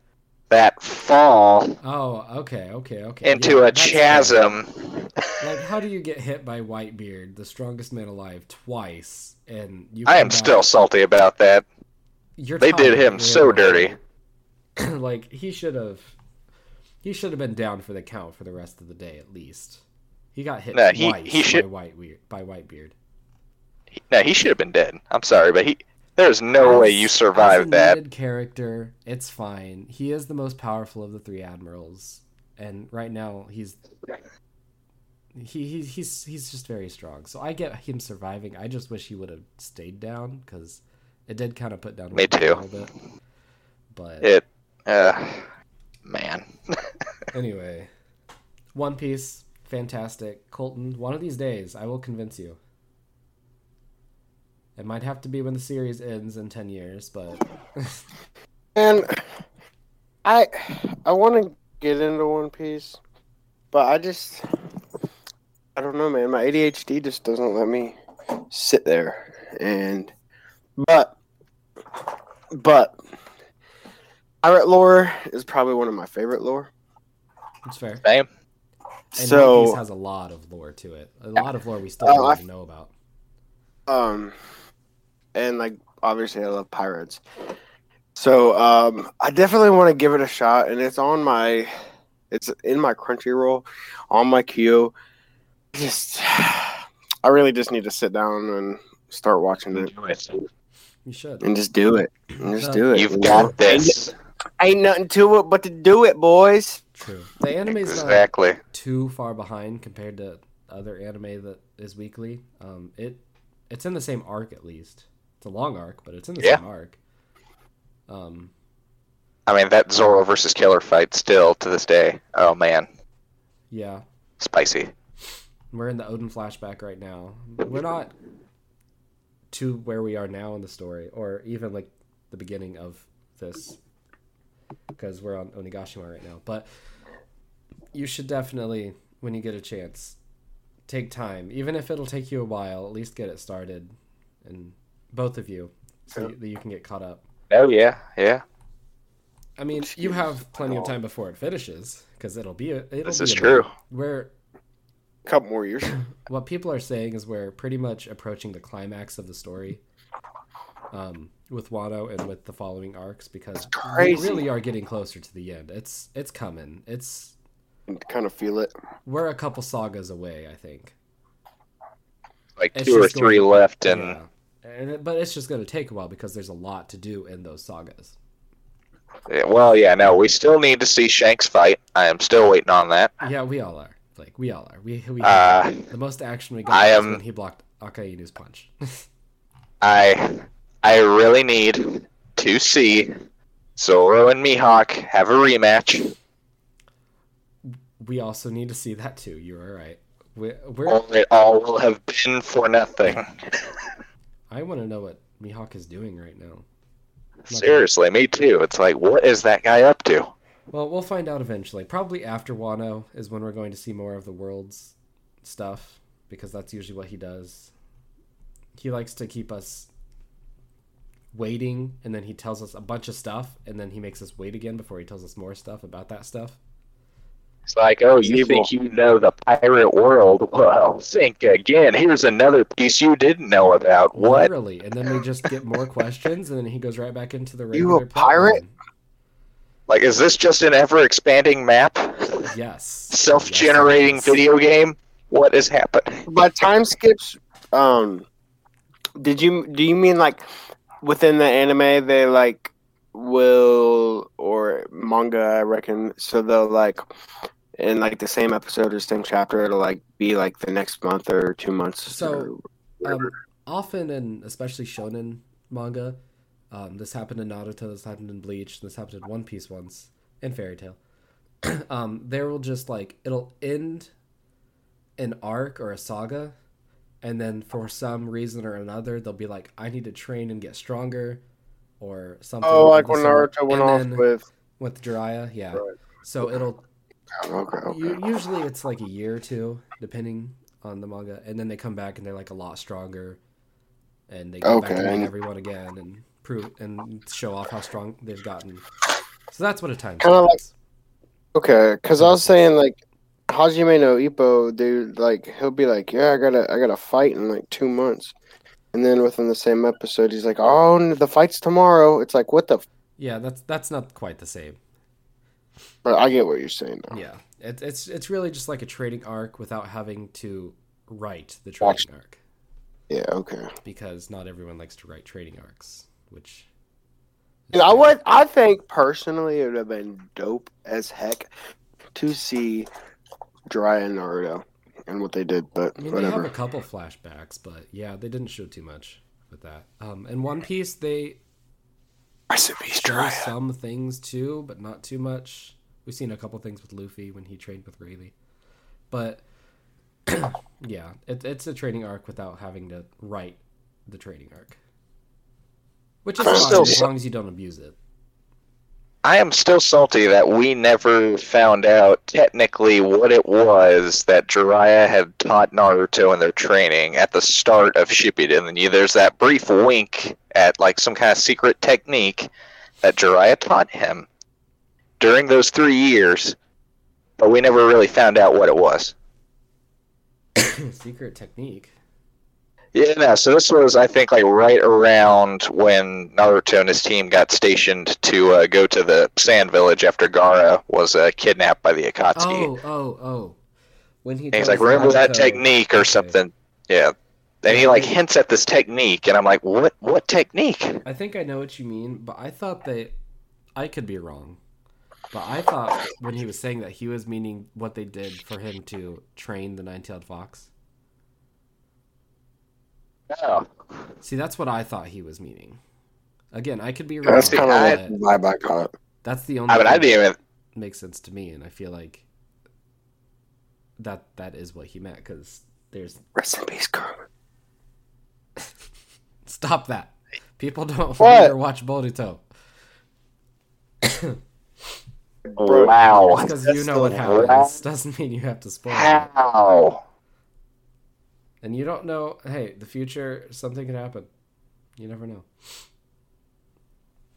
Speaker 3: that fall
Speaker 1: Oh, okay, okay, okay.
Speaker 3: into
Speaker 1: Yeah,
Speaker 3: a chasm.
Speaker 1: Like, how do you get hit by Whitebeard, the strongest man alive, twice, and you?
Speaker 3: I am still salty about that. They did him so dirty.
Speaker 1: like he should have. He should have been down for the count for the rest of the day at least. He got hit
Speaker 3: Nah, he- he should-
Speaker 1: by Whitebeard. By Whitebeard.
Speaker 3: No, he should have been dead. I'm sorry, but he there's no way
Speaker 1: As-
Speaker 3: you
Speaker 1: as a
Speaker 3: that.
Speaker 1: character, it's fine. He is the most powerful of the three admirals, and right now he's he, he he's he's just very strong. So I get him surviving. I just wish he would have stayed down because it did kind of put down
Speaker 3: Me too.
Speaker 1: a little bit. But
Speaker 3: It, uh, man.
Speaker 1: anyway, One Piece, fantastic. Colton, one of these days I will convince you. It might have to be when the series ends in ten years, but
Speaker 2: And I I want to get into One Piece, but I just I don't know, man. My ADHD just doesn't let me sit there. And but but pirate lore is probably one of my favorite lore.
Speaker 1: it's fair.
Speaker 3: Same.
Speaker 1: And One Piece has a lot of lore to it. A lot of lore we still
Speaker 2: Uh,
Speaker 1: don't
Speaker 2: I-
Speaker 1: know about.
Speaker 2: um and like obviously I love pirates. So um I definitely want to give it a shot and it's on my it's in my Crunchyroll on my queue. Just I really just need to sit down and start watching it
Speaker 1: You should.
Speaker 2: and just do it. And just do it.
Speaker 3: You've
Speaker 2: you know?
Speaker 3: got this.
Speaker 2: Ain't nothing to it but to do it, boys.
Speaker 1: True. The anime's not
Speaker 3: Exactly.
Speaker 1: too far behind compared to other anime that is weekly. Um, it it's in the same arc at least. It's a long arc, but it's in the
Speaker 3: Yeah.
Speaker 1: same arc. Um,
Speaker 3: I mean, that Zoro versus Killer fight still to this day. Oh man,
Speaker 1: yeah,
Speaker 3: spicy.
Speaker 1: we're in the Oden flashback right now. We're not to where we are now in the story, or even like the beginning of this, because we're on Onigashima right now. But you should definitely, when you get a chance, take time, even if it'll take you a while. At least get it started, and both of you, so
Speaker 2: Yeah.
Speaker 1: that you can get caught up.
Speaker 3: Oh yeah, yeah.
Speaker 1: I mean, you have plenty of time before it finishes, because it'll be a, it'll
Speaker 3: This
Speaker 1: be
Speaker 3: is
Speaker 1: a
Speaker 3: true.
Speaker 1: minute. Where
Speaker 2: A couple more years.
Speaker 1: what people are saying is we're pretty much approaching the climax of the story um, with Wano and with the following arcs because we really are getting closer to the end. It's it's coming. It's
Speaker 2: kind of feel it.
Speaker 1: we're a couple sagas away, I think.
Speaker 3: Like
Speaker 1: It's
Speaker 3: two or
Speaker 1: just
Speaker 3: three
Speaker 1: going-
Speaker 3: left, and
Speaker 1: yeah. And it, but it's just going to take a while because there's a lot to do in those sagas.
Speaker 3: Yeah, well, yeah. No, we still need to see Shanks fight. I am still waiting on that.
Speaker 1: Yeah, we all are. Like we all are. We we
Speaker 3: Uh,
Speaker 1: the most action we got
Speaker 3: I am-
Speaker 1: when he blocked Akainu's punch.
Speaker 3: I I really need to see Zoro and Mihawk have a rematch,
Speaker 1: we also need to see that too. You are right. We, we're
Speaker 3: or it all will have been for nothing.
Speaker 1: I want to know what Mihawk is doing right now.
Speaker 3: Seriously, me too. It's like, what is that guy up to?
Speaker 1: Well, we'll find out eventually. Probably after Wano is when we're going to see more of the world's stuff because that's usually what he does. He likes to keep us waiting and then he tells us a bunch of stuff and then he makes us wait again before he tells us more stuff about that stuff.
Speaker 3: It's like, oh, you
Speaker 2: Evil.
Speaker 3: think you know the pirate world? Well, think again. Here's another piece you didn't know about. What?
Speaker 1: Literally. And then we just get more questions and then he goes right back into the
Speaker 2: You a
Speaker 1: regular
Speaker 2: pirate?
Speaker 1: line.
Speaker 3: Like, is this just an ever expanding map?
Speaker 1: Yes.
Speaker 3: Self generating
Speaker 1: Yes,
Speaker 3: video game? What is happening?
Speaker 2: By time skips, um, did you do you mean like within the anime they like will or manga? I reckon so they'll like in like the same episode or same chapter it'll like be like the next month or two months.
Speaker 1: So,
Speaker 2: or.
Speaker 1: Um, often, and especially shonen manga, um, this happened in Naruto, this happened in Bleach, this happened in One Piece once, and Fairy Tail um, there will just like it'll end an arc or a saga, and then for some reason or another, they'll be like, "I need to train and get stronger," or something.
Speaker 2: Oh, like when. Naruto went
Speaker 1: And
Speaker 2: off with.
Speaker 1: with Jiraiya, yeah.
Speaker 2: Right.
Speaker 1: So it'll Oh,
Speaker 2: okay, okay.
Speaker 1: u- usually it's like a year or two, depending on the manga, and then they come back and they're like a lot stronger, and they go back and
Speaker 2: Okay.
Speaker 1: meet everyone again and prove and show off how strong they've gotten. So that's what a time.
Speaker 2: Kinda like- Okay, because I was saying like Hajime no Ippo, dude, like he'll be like, "Yeah, I gotta, I gotta fight in like two months," and then within the same episode, he's like, "Oh, the fight's tomorrow." It's like, what the? F-?
Speaker 1: yeah, that's that's not quite the same.
Speaker 2: But I get what you're saying. Though.
Speaker 1: Yeah, it, it's it's really just like a trading arc without having to write the trading arc
Speaker 2: Yeah. Okay.
Speaker 1: because not everyone likes to write trading arcs, which.
Speaker 2: Dude, I would. I think personally, it would have been dope as heck to see Dry and Naruto and what they did. But
Speaker 1: I mean, they have a couple flashbacks, but yeah, they didn't show too much with that. Um, in One Piece, they
Speaker 2: Recipes
Speaker 1: show some things too, but not too much. We've seen a couple things with Luffy when he trained with Rayleigh, but yeah, it, it's a trading arc without having to write the trading arc, which is fine
Speaker 3: still
Speaker 1: as long as you don't abuse it.
Speaker 3: I am still salty that we never found out technically what it was that Jiraiya had taught Naruto in their training at the start of Shippuden. And there's that brief wink at like some kind of secret technique that Jiraiya taught him during those three years, but we never really found out what it was.
Speaker 1: Secret technique.
Speaker 3: Yeah, no, so this was, I think, like right around when Naruto and his team got stationed to uh, go to the Sand Village after Gaara was uh, kidnapped by the Akatsuki.
Speaker 1: Oh, oh, oh! When he
Speaker 3: and he's like, remember that technique or
Speaker 1: Okay.
Speaker 3: something. Yeah. And he like hints at this technique, and I'm like, what? What technique?
Speaker 1: I think I know what you mean, but I thought that I could be wrong. But I thought when he was saying that he was meaning what they did for him to train the nine-tailed fox. See, that's what I thought he was meaning. Again, I could be wrong.
Speaker 2: That's kind of what vibe I got.
Speaker 1: that's the only
Speaker 3: I mean, I
Speaker 1: thing
Speaker 3: didn't even.
Speaker 1: that makes sense to me, and I feel like that that is what he meant because there's
Speaker 2: Recipes, girl.
Speaker 1: stop that. People don't
Speaker 2: What?
Speaker 1: watch Boruto
Speaker 3: Wow.
Speaker 1: because you know what happens. Doesn't mean you have to spoil it.
Speaker 3: How?
Speaker 1: And you don't know, hey, the future, something can happen. You never know.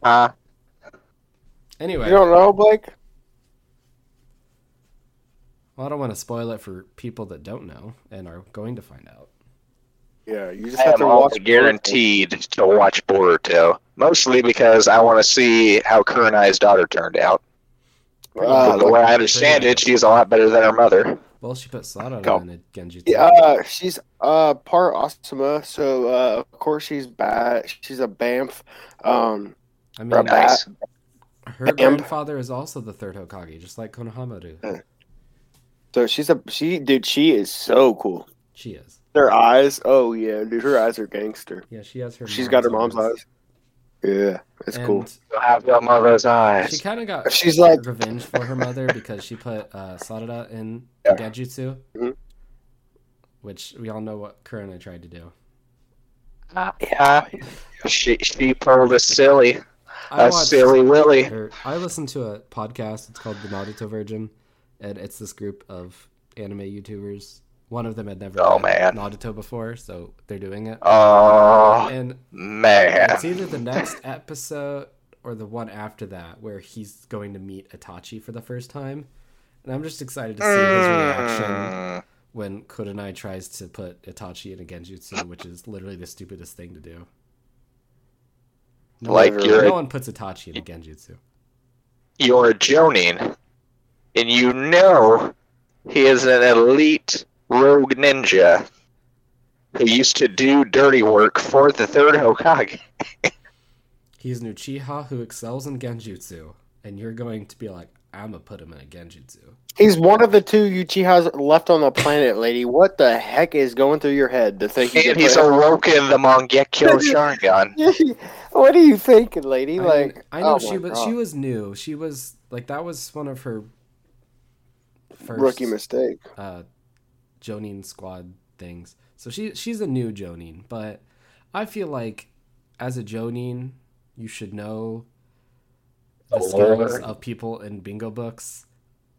Speaker 3: Uh,
Speaker 1: Anyway,
Speaker 2: You don't know, Blake?
Speaker 1: well, I don't want to spoil it for people that don't know and are going to find out.
Speaker 2: Yeah, you just
Speaker 3: I
Speaker 2: have
Speaker 3: am
Speaker 2: to
Speaker 3: all
Speaker 2: watch.
Speaker 3: guaranteed to watch Boruto, mostly because I want to see how Kurenai's daughter turned out.
Speaker 2: Uh,
Speaker 3: the way I understand it, she's a lot better than her mother.
Speaker 1: Well, she put Sarada
Speaker 2: Go.
Speaker 1: in a Genji.
Speaker 2: Yeah, uh, she's uh part Asuma, so uh, of course she's bad. She's a Bamf. Um,
Speaker 1: I mean,
Speaker 3: Nice.
Speaker 1: her
Speaker 2: Bam.
Speaker 1: grandfather is also the third Hokage, just like Konohamaru.
Speaker 2: so she's a she, dude. She is so cool.
Speaker 1: She is.
Speaker 2: Her eyes, oh yeah, dude. Her eyes are gangster.
Speaker 1: Yeah, she has her.
Speaker 2: She's got her mom's
Speaker 1: eyes.
Speaker 2: eyes. Yeah, it's
Speaker 1: And
Speaker 2: cool.
Speaker 3: You'll have your mother's
Speaker 1: She kind of got
Speaker 2: She's like,
Speaker 1: revenge for her mother because she put uh, Sarada in
Speaker 2: Yeah.
Speaker 1: Genjutsu,
Speaker 2: Mhm.
Speaker 1: which we all know what Kurenai tried to do.
Speaker 3: Yeah, she she pulled a silly,
Speaker 1: I
Speaker 3: a silly Willy.
Speaker 1: or I listened to a podcast. It's called the Naruto Virgin, and it's this group of anime YouTubers. One of them had never
Speaker 3: Oh, man.
Speaker 1: Naruto before, so they're doing it.
Speaker 3: Oh
Speaker 1: And
Speaker 3: man,
Speaker 1: it's either the next episode or the one after that where he's going to meet Itachi for the first time. And I'm just excited to see his reaction
Speaker 3: Mm,
Speaker 1: when Kurenai tries to put Itachi in a Genjutsu, which is literally the stupidest thing to do. No
Speaker 3: Like
Speaker 1: one,
Speaker 3: you're
Speaker 1: no one puts Itachi in a Genjutsu.
Speaker 3: you're a Jonin, and you know he is an elite rogue ninja who used to do dirty work for the third Hokage.
Speaker 1: He's an Uchiha who excels in Genjutsu, and you're going to be like, I'm gonna put him in a Genjutsu.
Speaker 2: he's one of the two Uchihas left on the planet, lady. What the heck is going through your head to think
Speaker 3: And
Speaker 2: can
Speaker 3: he's
Speaker 2: put-
Speaker 3: awoken the Mangekyo Sharingan.
Speaker 2: what are you thinking, lady?
Speaker 1: I,
Speaker 2: Like,
Speaker 1: mean, I know
Speaker 2: oh
Speaker 1: she
Speaker 2: my
Speaker 1: was
Speaker 2: God.
Speaker 1: she was new. She was like that was one of her first
Speaker 2: rookie mistake.
Speaker 1: uh Jonin squad things. So she she's a new Jonin, but I feel like as a Jonin, You should know the skills of people in bingo books.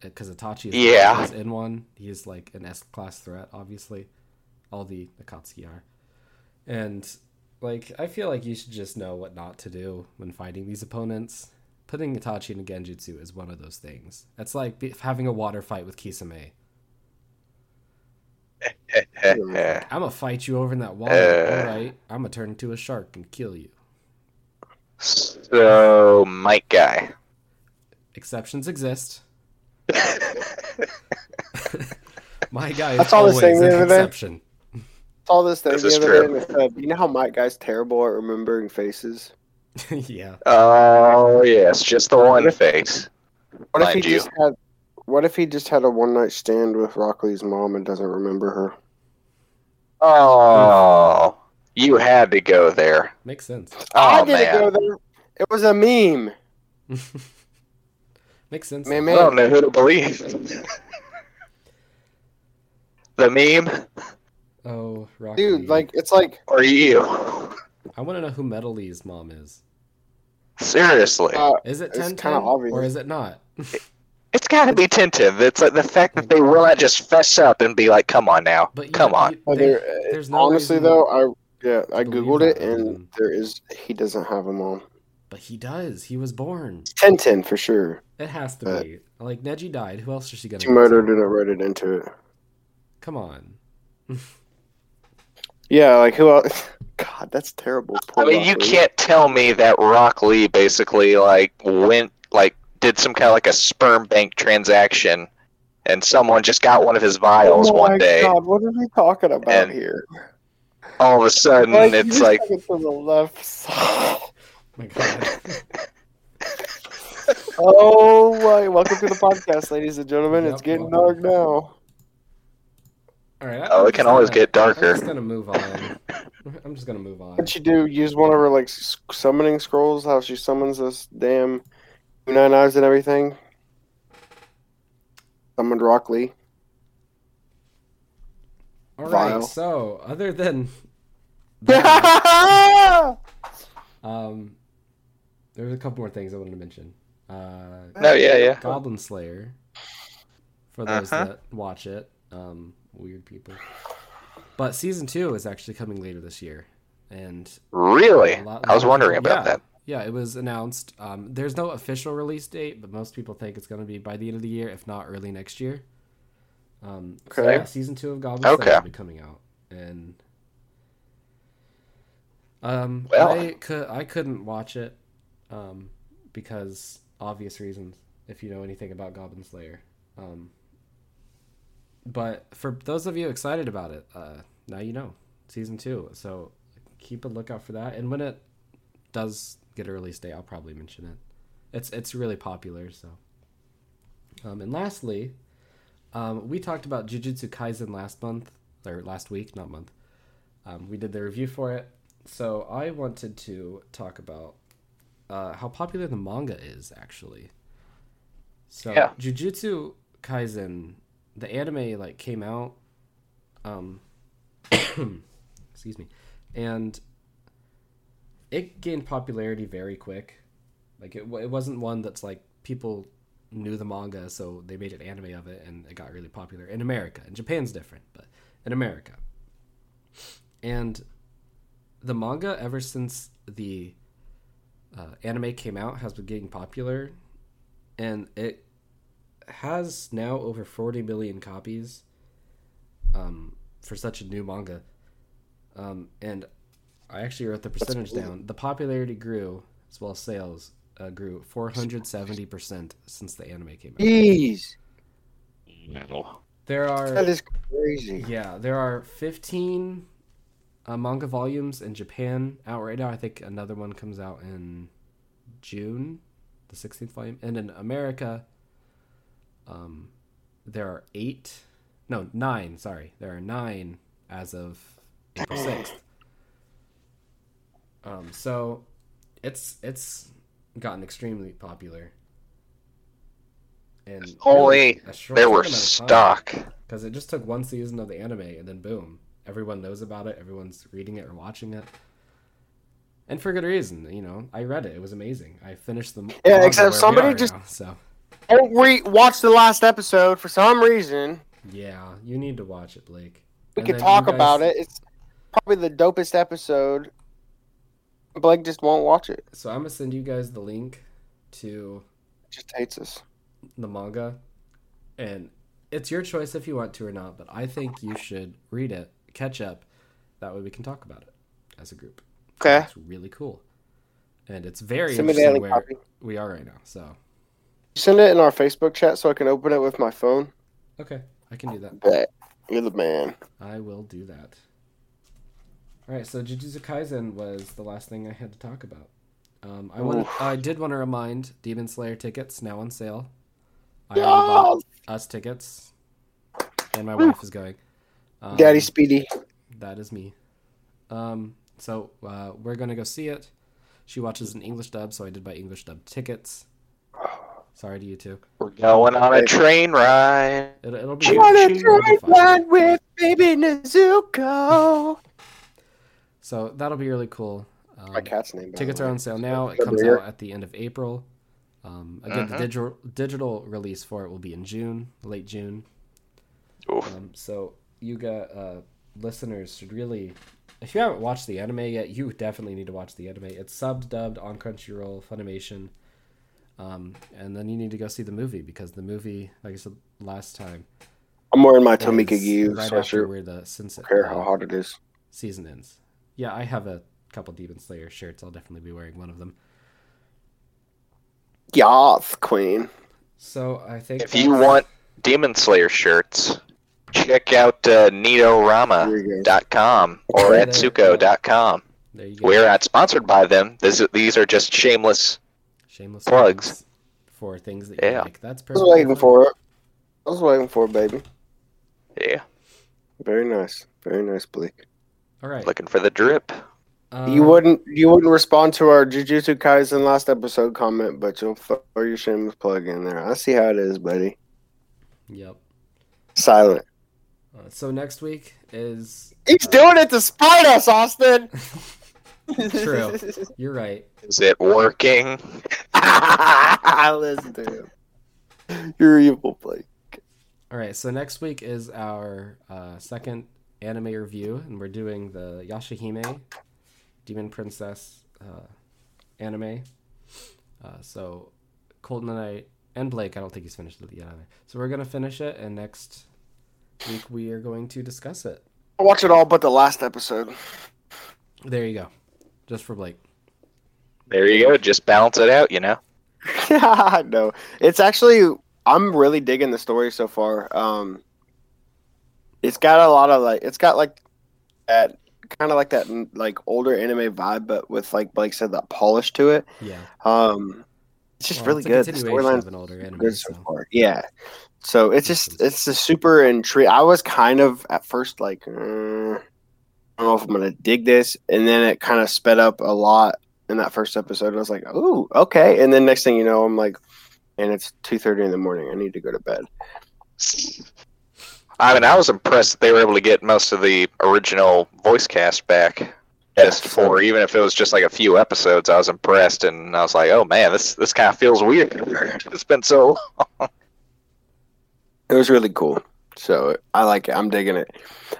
Speaker 1: Eh, because Itachi is,
Speaker 3: Yeah.
Speaker 1: is in one. He is like an S class threat, obviously. All the Akatsuki are. And like I feel like you should just know what not to do when fighting these opponents. Putting Itachi in a Genjutsu is one of those things. It's like having a water fight with Kisame. I'm gonna fight you over in that water.
Speaker 3: Uh.
Speaker 1: All right, I'm gonna turn into a shark and kill you.
Speaker 3: so, Might Guy.
Speaker 1: Exceptions exist. My guy is
Speaker 2: That's all this
Speaker 1: always
Speaker 2: thing
Speaker 1: an
Speaker 2: the other day.
Speaker 1: exception.
Speaker 2: Saw this thing
Speaker 3: This
Speaker 2: the
Speaker 3: is
Speaker 2: other
Speaker 3: true.
Speaker 2: day. And it said, you know how Might Guy's terrible at remembering faces.
Speaker 1: yeah.
Speaker 3: Oh, yes, just the one face.
Speaker 2: What if
Speaker 3: Mind
Speaker 2: he
Speaker 3: you.
Speaker 2: just had? What if he just had a one night stand with Rock Lee's mom and doesn't remember her?
Speaker 3: Oh, you had to go there.
Speaker 1: Makes sense.
Speaker 3: Oh,
Speaker 2: I didn't
Speaker 3: man.
Speaker 2: go there. It was a meme.
Speaker 1: Makes sense.
Speaker 2: Man,
Speaker 3: I don't know who to believe. the meme
Speaker 1: Oh, Rock
Speaker 2: Dude, like it's like
Speaker 3: or you?
Speaker 1: I want to know who Metal Lee's mom is.
Speaker 3: Seriously.
Speaker 2: uh,
Speaker 1: Is it
Speaker 2: It's
Speaker 1: Ten
Speaker 2: kinda obvious.
Speaker 1: or is it not?
Speaker 3: It's got to be tentative. It's like the fact that they will not just fess up and be like, "Come on now,
Speaker 1: But you-
Speaker 3: come on."
Speaker 1: you-
Speaker 2: uh,
Speaker 1: they-
Speaker 2: there,
Speaker 1: there's no
Speaker 2: honestly though, I yeah, I googled it and there is he doesn't have a mom.
Speaker 1: But he does. He was born.
Speaker 2: Ten ten for sure.
Speaker 1: It has to
Speaker 2: Uh,
Speaker 1: be. Like Neji died. Who else is she gonna?
Speaker 2: Kishimoto
Speaker 1: go to?
Speaker 2: didn't it into it.
Speaker 1: Come on.
Speaker 2: Yeah, like who else? God, that's terrible.
Speaker 3: I
Speaker 2: Poor
Speaker 3: mean, you
Speaker 2: Lee.
Speaker 3: can't tell me that Rock Lee basically like went like did some kind of like a sperm bank transaction, and someone just got one of his vials
Speaker 2: oh my
Speaker 3: one day.
Speaker 2: God, what are we talking about
Speaker 3: And
Speaker 2: here?
Speaker 3: All of a sudden,
Speaker 2: Like,
Speaker 3: it's like,
Speaker 2: it to the left side.
Speaker 1: Oh my God.
Speaker 2: Oh my! Welcome to the podcast, ladies and gentlemen. it's getting
Speaker 1: welcome.
Speaker 2: dark now.
Speaker 1: All right.
Speaker 3: Oh,
Speaker 1: I'm
Speaker 3: it can always
Speaker 1: gonna-
Speaker 3: get darker.
Speaker 1: I'm just gonna move on. I'm just gonna move on.
Speaker 2: What'd she do? Use one of her like summoning scrolls? How she summons this damn nine eyes and everything? Summoned Rock Lee.
Speaker 1: All right.
Speaker 2: Vile.
Speaker 1: So, other than that, um, there's a couple more things I wanted to mention. Uh,
Speaker 3: no, yeah, yeah.
Speaker 1: Goblin Slayer. For those
Speaker 3: Uh-huh.
Speaker 1: that watch it, um, weird people. But season two is actually coming later this year, and
Speaker 3: Really? I was wondering about
Speaker 1: yeah,
Speaker 3: that.
Speaker 1: Yeah, it was announced. Um, there's no official release date, but most people think it's going to be by the end of the year, if not early next year. Um, so
Speaker 2: Okay.
Speaker 1: yeah, season two of Goblin
Speaker 3: Okay.
Speaker 1: Slayer will be coming out, and um,
Speaker 3: Well.
Speaker 1: I could I couldn't watch it um, because obvious reasons. If you know anything about Goblin Slayer, um, but for those of you excited about it, uh, now you know season two. So keep a lookout for that, and when it does get a release date, I'll probably mention it. It's it's really popular. So, um, and lastly, um, we talked about Jujutsu Kaisen last month or last week, not month. Um, we did the review for it, so I wanted to talk about uh, how popular the manga is actually. So
Speaker 3: Yeah.
Speaker 1: Jujutsu Kaisen, the anime like came out, um, excuse me, and it gained popularity very quick. Like it, it wasn't one that's like people knew the manga, so they made an anime of it, and it got really popular in America. And Japan's different, but in America, and the manga ever since the uh, anime came out has been getting popular, and it has now over 40 million copies um, for such a new manga. Um, and I actually wrote the percentage
Speaker 2: cool.
Speaker 1: down. The popularity grew as well as sales uh, grew 470% since the anime came out.
Speaker 2: Jeez,
Speaker 1: There are
Speaker 2: is crazy.
Speaker 1: yeah, there are 15 uh, manga volumes in Japan out right now. I think another one comes out in June, the 16th volume. And in America, um, there are eight, no, nine, sorry. There are nine as of April 6th. Um, so it's it's gotten extremely popular. And short
Speaker 3: There were
Speaker 1: amount of time
Speaker 3: stock.
Speaker 1: because it just took one season of the anime and then boom everyone knows about it everyone's reading it or watching it and for good reason. You know, I read it; it was amazing. I finished the
Speaker 2: Yeah, except somebody just-
Speaker 1: now, so
Speaker 2: Don't re- watch the last episode for some reason.
Speaker 1: yeah, you need to watch it, Blake.
Speaker 2: We
Speaker 1: And
Speaker 2: could talk
Speaker 1: guys-
Speaker 2: about it. It's probably the dopest episode. Blake just won't watch it.
Speaker 1: So I'm gonna send you guys the link to
Speaker 2: Just hates us.
Speaker 1: the manga, and it's your choice if you want to or not. But I think you should read it, catch up. That way we can talk about it as a group.
Speaker 2: Okay.
Speaker 1: It's really cool, and it's very
Speaker 2: Send
Speaker 1: interesting where
Speaker 2: copy.
Speaker 1: we are right now. So
Speaker 2: Send it in our Facebook chat so I can open it with my phone.
Speaker 1: okay, I can do that.
Speaker 2: Bet. You're the man.
Speaker 1: I will do that. All right, so Jujutsu Kaisen was the last thing I had to talk about. Um, I want, I did want to remind Demon Slayer tickets now on sale. I already bought us tickets, and my wife is going. Um,
Speaker 2: Daddy Speedy.
Speaker 1: that is me. Um, so uh, we're gonna go see it. She watches an English dub, so I did buy English dub tickets. Sorry to you too.
Speaker 3: We're going on a train ride.
Speaker 1: It'll, it'll be.
Speaker 3: Choo-
Speaker 2: Wanna
Speaker 3: choo.
Speaker 1: it'll be
Speaker 2: drive
Speaker 1: fun.
Speaker 2: ride with baby Nezuko.
Speaker 1: So that'll be really cool. Um,
Speaker 2: My cat's name.
Speaker 1: Tickets are on sale now. It comes out at the end of April. Um, again, the
Speaker 3: Mhm.
Speaker 1: digital digital release for it will be in June, late June.
Speaker 3: Oof.
Speaker 1: Um, so you got uh, listeners should really, if you haven't watched the anime yet, you definitely need to watch the anime. It's subbed, dubbed on Crunchyroll, Funimation, um, and then you need to go see the movie because the movie, like I said last time,
Speaker 2: I'm wearing my
Speaker 1: Tomioka
Speaker 2: Giyu
Speaker 1: right after
Speaker 2: sweatshirt.
Speaker 1: where the since
Speaker 2: Don't care how hot it is.
Speaker 1: season ends. Yeah, I have a couple Demon Slayer shirts. I'll definitely be wearing one of them.
Speaker 2: Yath Queen.
Speaker 1: So I think
Speaker 3: If you want Demon Slayer shirts, check out uh, NitoRama.com or
Speaker 1: There you go. There you go.
Speaker 3: We're not sponsored by them. This, these are just shameless.
Speaker 1: Shameless
Speaker 3: Plugs.
Speaker 1: plugs for things that you
Speaker 3: Yeah.
Speaker 1: like. That's
Speaker 2: I was
Speaker 1: perfect.
Speaker 2: waiting for it. I was waiting for it, baby.
Speaker 3: Yeah,
Speaker 2: Very nice. Very nice, Blake.
Speaker 1: All right.
Speaker 3: looking for the drip.
Speaker 1: um,
Speaker 2: you wouldn't you wouldn't respond to our Jujutsu Kaisen last episode comment, but you'll throw your shameless plug in there. I see how it is, buddy.
Speaker 1: Yep.
Speaker 2: Silent.
Speaker 1: Uh, so next week is
Speaker 2: He's doing it to spite us, Austin.
Speaker 1: True. you're right.
Speaker 3: Is it working?
Speaker 2: I listen to him. You're evil, Blake.
Speaker 1: All right. So next week is our uh, second anime review, and we're doing the Yashahime Demon Princess uh, anime. Uh, so Colton and I and Blake, I don't think he's finished it yet. Either. So we're gonna finish it, and next week we are going to discuss it.
Speaker 2: I watch it all but the last episode.
Speaker 1: There you go. Just for Blake.
Speaker 3: There you go. Just balance it out, you know.
Speaker 2: Yeah, no, it's actually I'm really digging the story so far. Um, it's got a lot of like it's got like that kind of like that like older anime vibe, but with like Blake said that polish to it.
Speaker 1: Yeah.
Speaker 2: Um, it's just
Speaker 1: Well,
Speaker 2: really
Speaker 1: it's
Speaker 2: good. The storyline's
Speaker 1: of an older anime.
Speaker 2: good so
Speaker 1: so-
Speaker 2: far. Yeah. So it's just it's a super intrigue. I was kind of at first like, uh, I don't know if I'm gonna dig this, and then it kind of sped up a lot in that first episode. And I was like, oh, okay. And then next thing you know, I'm like, and it's two thirty in the morning. I need to go to bed.
Speaker 3: I mean, I was impressed that they were able to get most of the original voice cast back. Just for even if it was just like a few episodes, I was impressed, and I was like, "Oh man, this this kind of feels weird. It's been so long."
Speaker 2: It was really cool. So I like it. I'm digging it.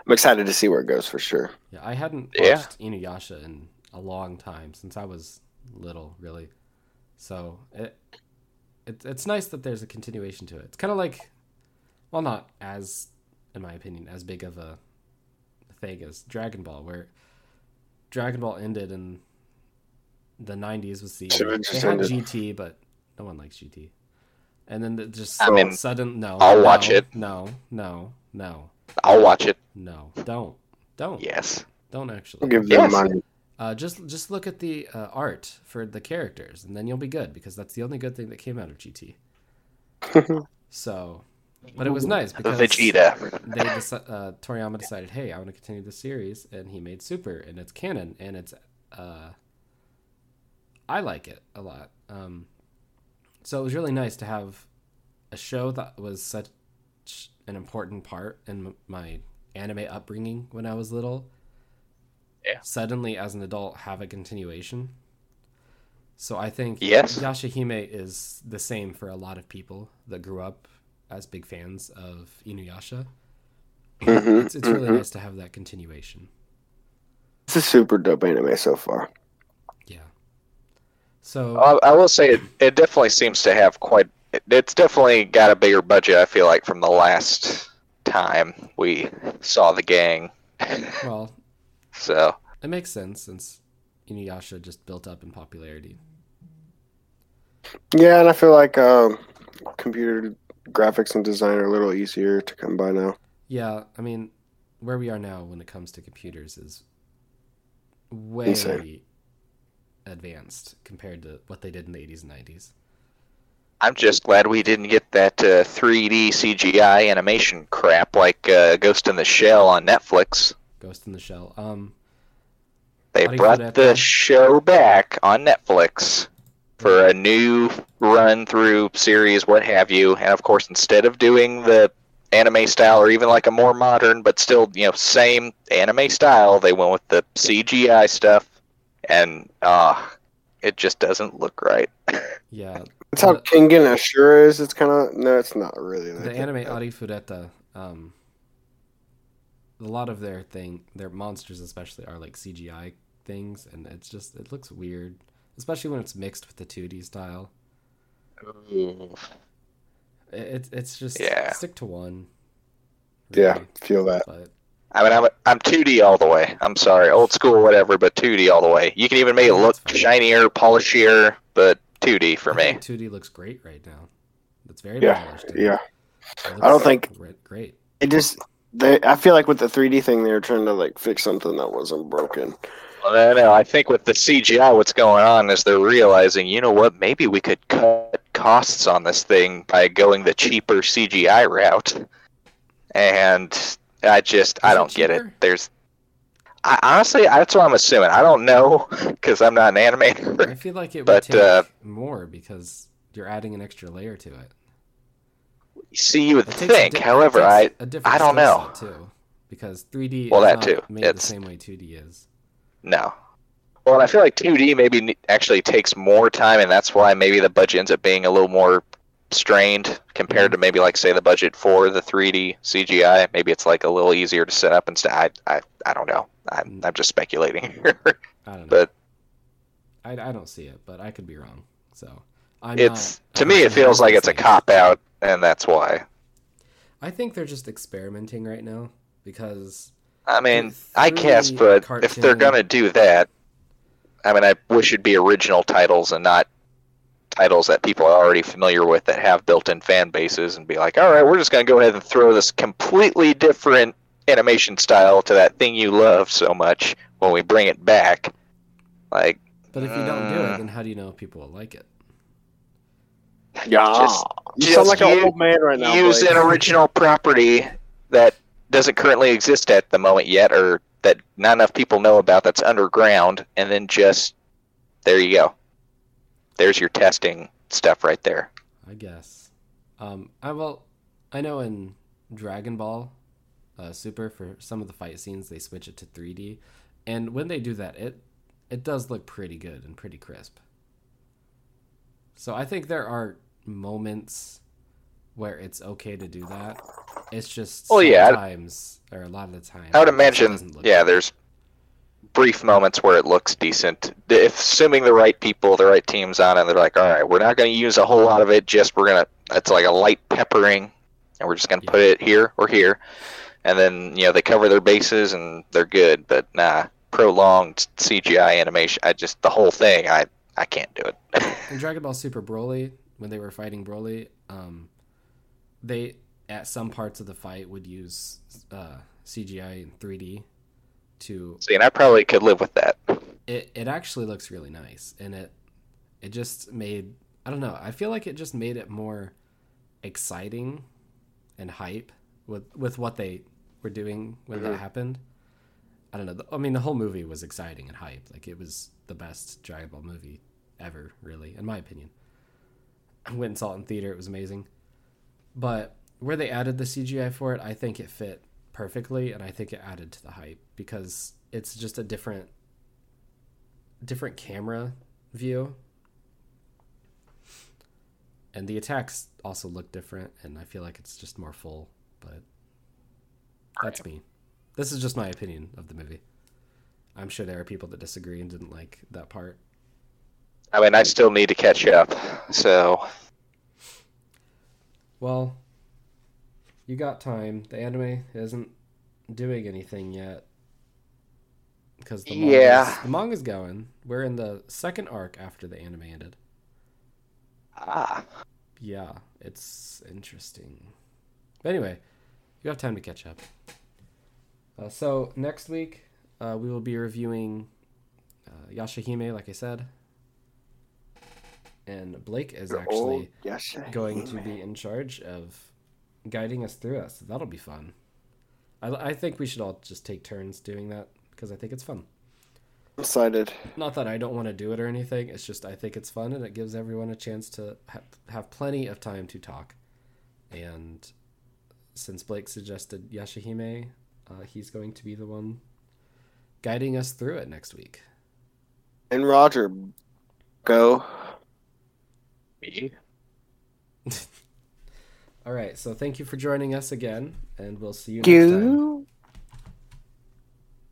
Speaker 2: I'm excited to see where it goes for sure.
Speaker 1: Yeah, I hadn't
Speaker 3: Yeah.
Speaker 1: watched Inuyasha in a long time since I was little, really. So it, it it's nice that there's a continuation to it. It's kind of like, well, not as, in my opinion, as big of a thing as Dragon Ball, where Dragon Ball ended in the '90s with the
Speaker 2: Should've
Speaker 1: they had
Speaker 2: ended.
Speaker 1: GT, but no one likes GT. And then the, just
Speaker 3: I mean,
Speaker 1: sudden no.
Speaker 3: I'll
Speaker 1: no,
Speaker 3: watch it.
Speaker 1: No, no, no,
Speaker 3: I'll watch it.
Speaker 1: no. Don't, don't,
Speaker 3: Yes.
Speaker 1: don't actually.
Speaker 2: I'll give them
Speaker 3: Yes.
Speaker 2: money.
Speaker 1: Uh, just just look at the uh, art for the characters, and then you'll be good because that's the only good thing that came out of GT. So, but it was nice because
Speaker 3: Vegeta.
Speaker 1: they deci- uh, Toriyama decided, hey, I want to continue the series, and he made Super, and it's canon, and it's uh, I like it a lot. Um, so it was really nice to have a show that was such an important part in my anime upbringing when I was little,
Speaker 3: Yeah.
Speaker 1: suddenly as an adult have a continuation. So I think
Speaker 3: Yes.
Speaker 1: Yashahime is the same for a lot of people that grew up as big fans of Inuyasha.
Speaker 2: Mhm,
Speaker 1: It's, it's really
Speaker 2: mhm.
Speaker 1: nice to have that continuation.
Speaker 2: It's a super dope anime so far.
Speaker 1: Yeah. So
Speaker 3: I, I will say it, it definitely seems to have quite. It, it's definitely got a bigger budget. I feel like from the last time we saw the gang.
Speaker 1: well,
Speaker 3: So
Speaker 1: it makes sense since Inuyasha just built up in popularity.
Speaker 2: Yeah, and I feel like um, computer graphics and design are a little easier to come by now.
Speaker 1: Yeah, I mean, where we are now when it comes to computers is way
Speaker 2: Insane.
Speaker 1: advanced compared to what they did in the 80s and 90s.
Speaker 3: I'm just glad we didn't get that uh, 3D CGI animation crap like uh, Ghost in the Shell on Netflix.
Speaker 1: Ghost in the Shell. Um,
Speaker 3: They
Speaker 1: How do you
Speaker 3: brought the show back on Netflix for a new run through series, what have you. And of course, instead of doing the anime style or even like a more modern but still, you know, same anime style, they went with the CGI stuff. And uh it just doesn't look right.
Speaker 1: yeah,
Speaker 2: That's how
Speaker 1: The-
Speaker 2: Kengan Ashura is. It's kind of no, it's not really.
Speaker 1: the
Speaker 2: that.
Speaker 1: anime Arifureta, um, a lot of their thing, their monsters especially, are like CGI things, and it's just it looks weird, especially when it's mixed with the 2D style. It, it's it's just
Speaker 3: Yeah.
Speaker 1: stick to one.
Speaker 2: Yeah, feel that.
Speaker 1: but
Speaker 3: I mean, I'm I'm 2D all the way. I'm sorry, old school, whatever, but 2D all the way. You can even make it look
Speaker 1: that's
Speaker 3: shinier, polishier, but 2D for
Speaker 1: I
Speaker 3: me.
Speaker 1: think 2D looks great right now. It's very
Speaker 2: Yeah,
Speaker 1: polished.
Speaker 2: yeah.
Speaker 1: It
Speaker 2: I don't think-
Speaker 1: great.
Speaker 2: It just. They, I feel like with the 3D thing, they were trying to like fix something that wasn't broken.
Speaker 3: No, no. I think with the CGI, what's going on is they're realizing, you know what? Maybe we could cut costs on this thing by going the cheaper CGI route. And I just, I
Speaker 1: Is it
Speaker 3: don't get it. There's, I, honestly, that's what I'm assuming. I don't know because I'm not an animator.
Speaker 1: I feel like it would
Speaker 3: But,
Speaker 1: take
Speaker 3: uh,
Speaker 1: more because you're adding an extra layer to it.
Speaker 3: See, you would
Speaker 1: It takes a
Speaker 3: think.
Speaker 1: di-
Speaker 3: However, I, I don't know.
Speaker 1: too, because 3D
Speaker 3: Well,
Speaker 1: is
Speaker 3: that
Speaker 1: not
Speaker 3: too.
Speaker 1: made
Speaker 3: It's-
Speaker 1: the same way 2D is.
Speaker 3: No. Well, and I feel like 2D maybe actually takes more time, and that's why maybe the budget ends up being a little more strained compared to mm-hmm. maybe like say the budget for the 3D CGI. Maybe it's like a little easier to set up and st- I, I, I don't know. I'm, mm-hmm. I'm just speculating here.
Speaker 1: I don't know.
Speaker 3: But-
Speaker 1: I, I don't see it, but I could be wrong. So I'm
Speaker 3: it's
Speaker 1: not
Speaker 3: to me, it feels like it's a cop out, and that's why.
Speaker 1: I think they're just experimenting right now because
Speaker 3: I mean, I guess,
Speaker 1: 3D
Speaker 3: but if they're gonna do that, I mean, I wish it'd be original titles and not titles that people are already familiar with that have built-in fan bases, and be like, all right, we're just gonna go ahead and throw this completely different animation style to that thing you love so much when we bring it back. Like,
Speaker 1: But if you don't do it, uh, then how do you know if people will like it?
Speaker 2: Yeah,
Speaker 3: Just-
Speaker 2: you
Speaker 3: just
Speaker 2: sound like an old man right now.
Speaker 3: use
Speaker 2: Blake.
Speaker 3: an original property that doesn't currently exist at the moment yet, or that not enough people know about that's underground, and then just there you go. There's your testing stuff right there.
Speaker 1: I guess. Um, I well, I know in Dragon Ball uh, Super for some of the fight scenes they switch it to 3D, and when they do that, it it does look pretty good and pretty crisp. So I think there are moments where it's okay to do that. It's just
Speaker 3: Well, yeah,
Speaker 1: sometimes or a lot of the time.
Speaker 3: I would imagine, yeah,
Speaker 1: good.
Speaker 3: there's brief moments where it looks decent. If assuming the right people, the right teams on it, they're like, all right, we're not going to use a whole lot of it. Just we're gonna, it's like a light peppering, and we're just going to put it here or here, and then you know they cover their bases and they're good. But nah, prolonged CGI animation, I just the whole thing, I I can't do it.
Speaker 1: in Dragon Ball Super Broly, when they were fighting Broly, um, they at some parts of the fight would use uh, CGI and 3D to
Speaker 3: See, and I probably could live with that.
Speaker 1: it. It actually looks really nice, and it it just made I don't know. I feel like it just made it more exciting and hype with with what they were doing when that happened. I don't know. I mean, the whole movie was exciting and hype. Like it was the best Dragon Ball movie ever, really, in my opinion. I went and saw it in theater. It was amazing. But where they added the CGI for it, I think it fit perfectly, and I think it added to the hype because it's just a different different camera view. And the attacks also look different and I feel like it's just more full, but that's me. This is just my opinion of the movie. I'm sure there are people that disagree and didn't like that part.
Speaker 3: I mean, I still need to catch up. So,
Speaker 1: Well, you got time. The anime isn't doing anything yet because the manga's,
Speaker 3: Yeah.
Speaker 1: the manga's going. We're in the second arc after the anime ended.
Speaker 3: ah,
Speaker 1: Yeah, it's interesting. But anyway, you have time to catch up. Uh, so next week, uh, we will be reviewing uh, Yashahime, like I said, and Blake is
Speaker 2: Your
Speaker 1: actually going to be in charge of guiding us through it. So that'll be fun. I, I think we should all just take turns doing that because I think it's fun.
Speaker 2: excited.
Speaker 1: Not that I don't want to do it or anything. It's just I think it's fun and it gives everyone a chance to ha- have plenty of time to talk. And since Blake suggested Yashahime, uh, he's going to be the one guiding us through it next week.
Speaker 2: And Roger, go.
Speaker 3: Me?
Speaker 1: All right, so thank you for joining us again, and we'll see you next time.
Speaker 2: You.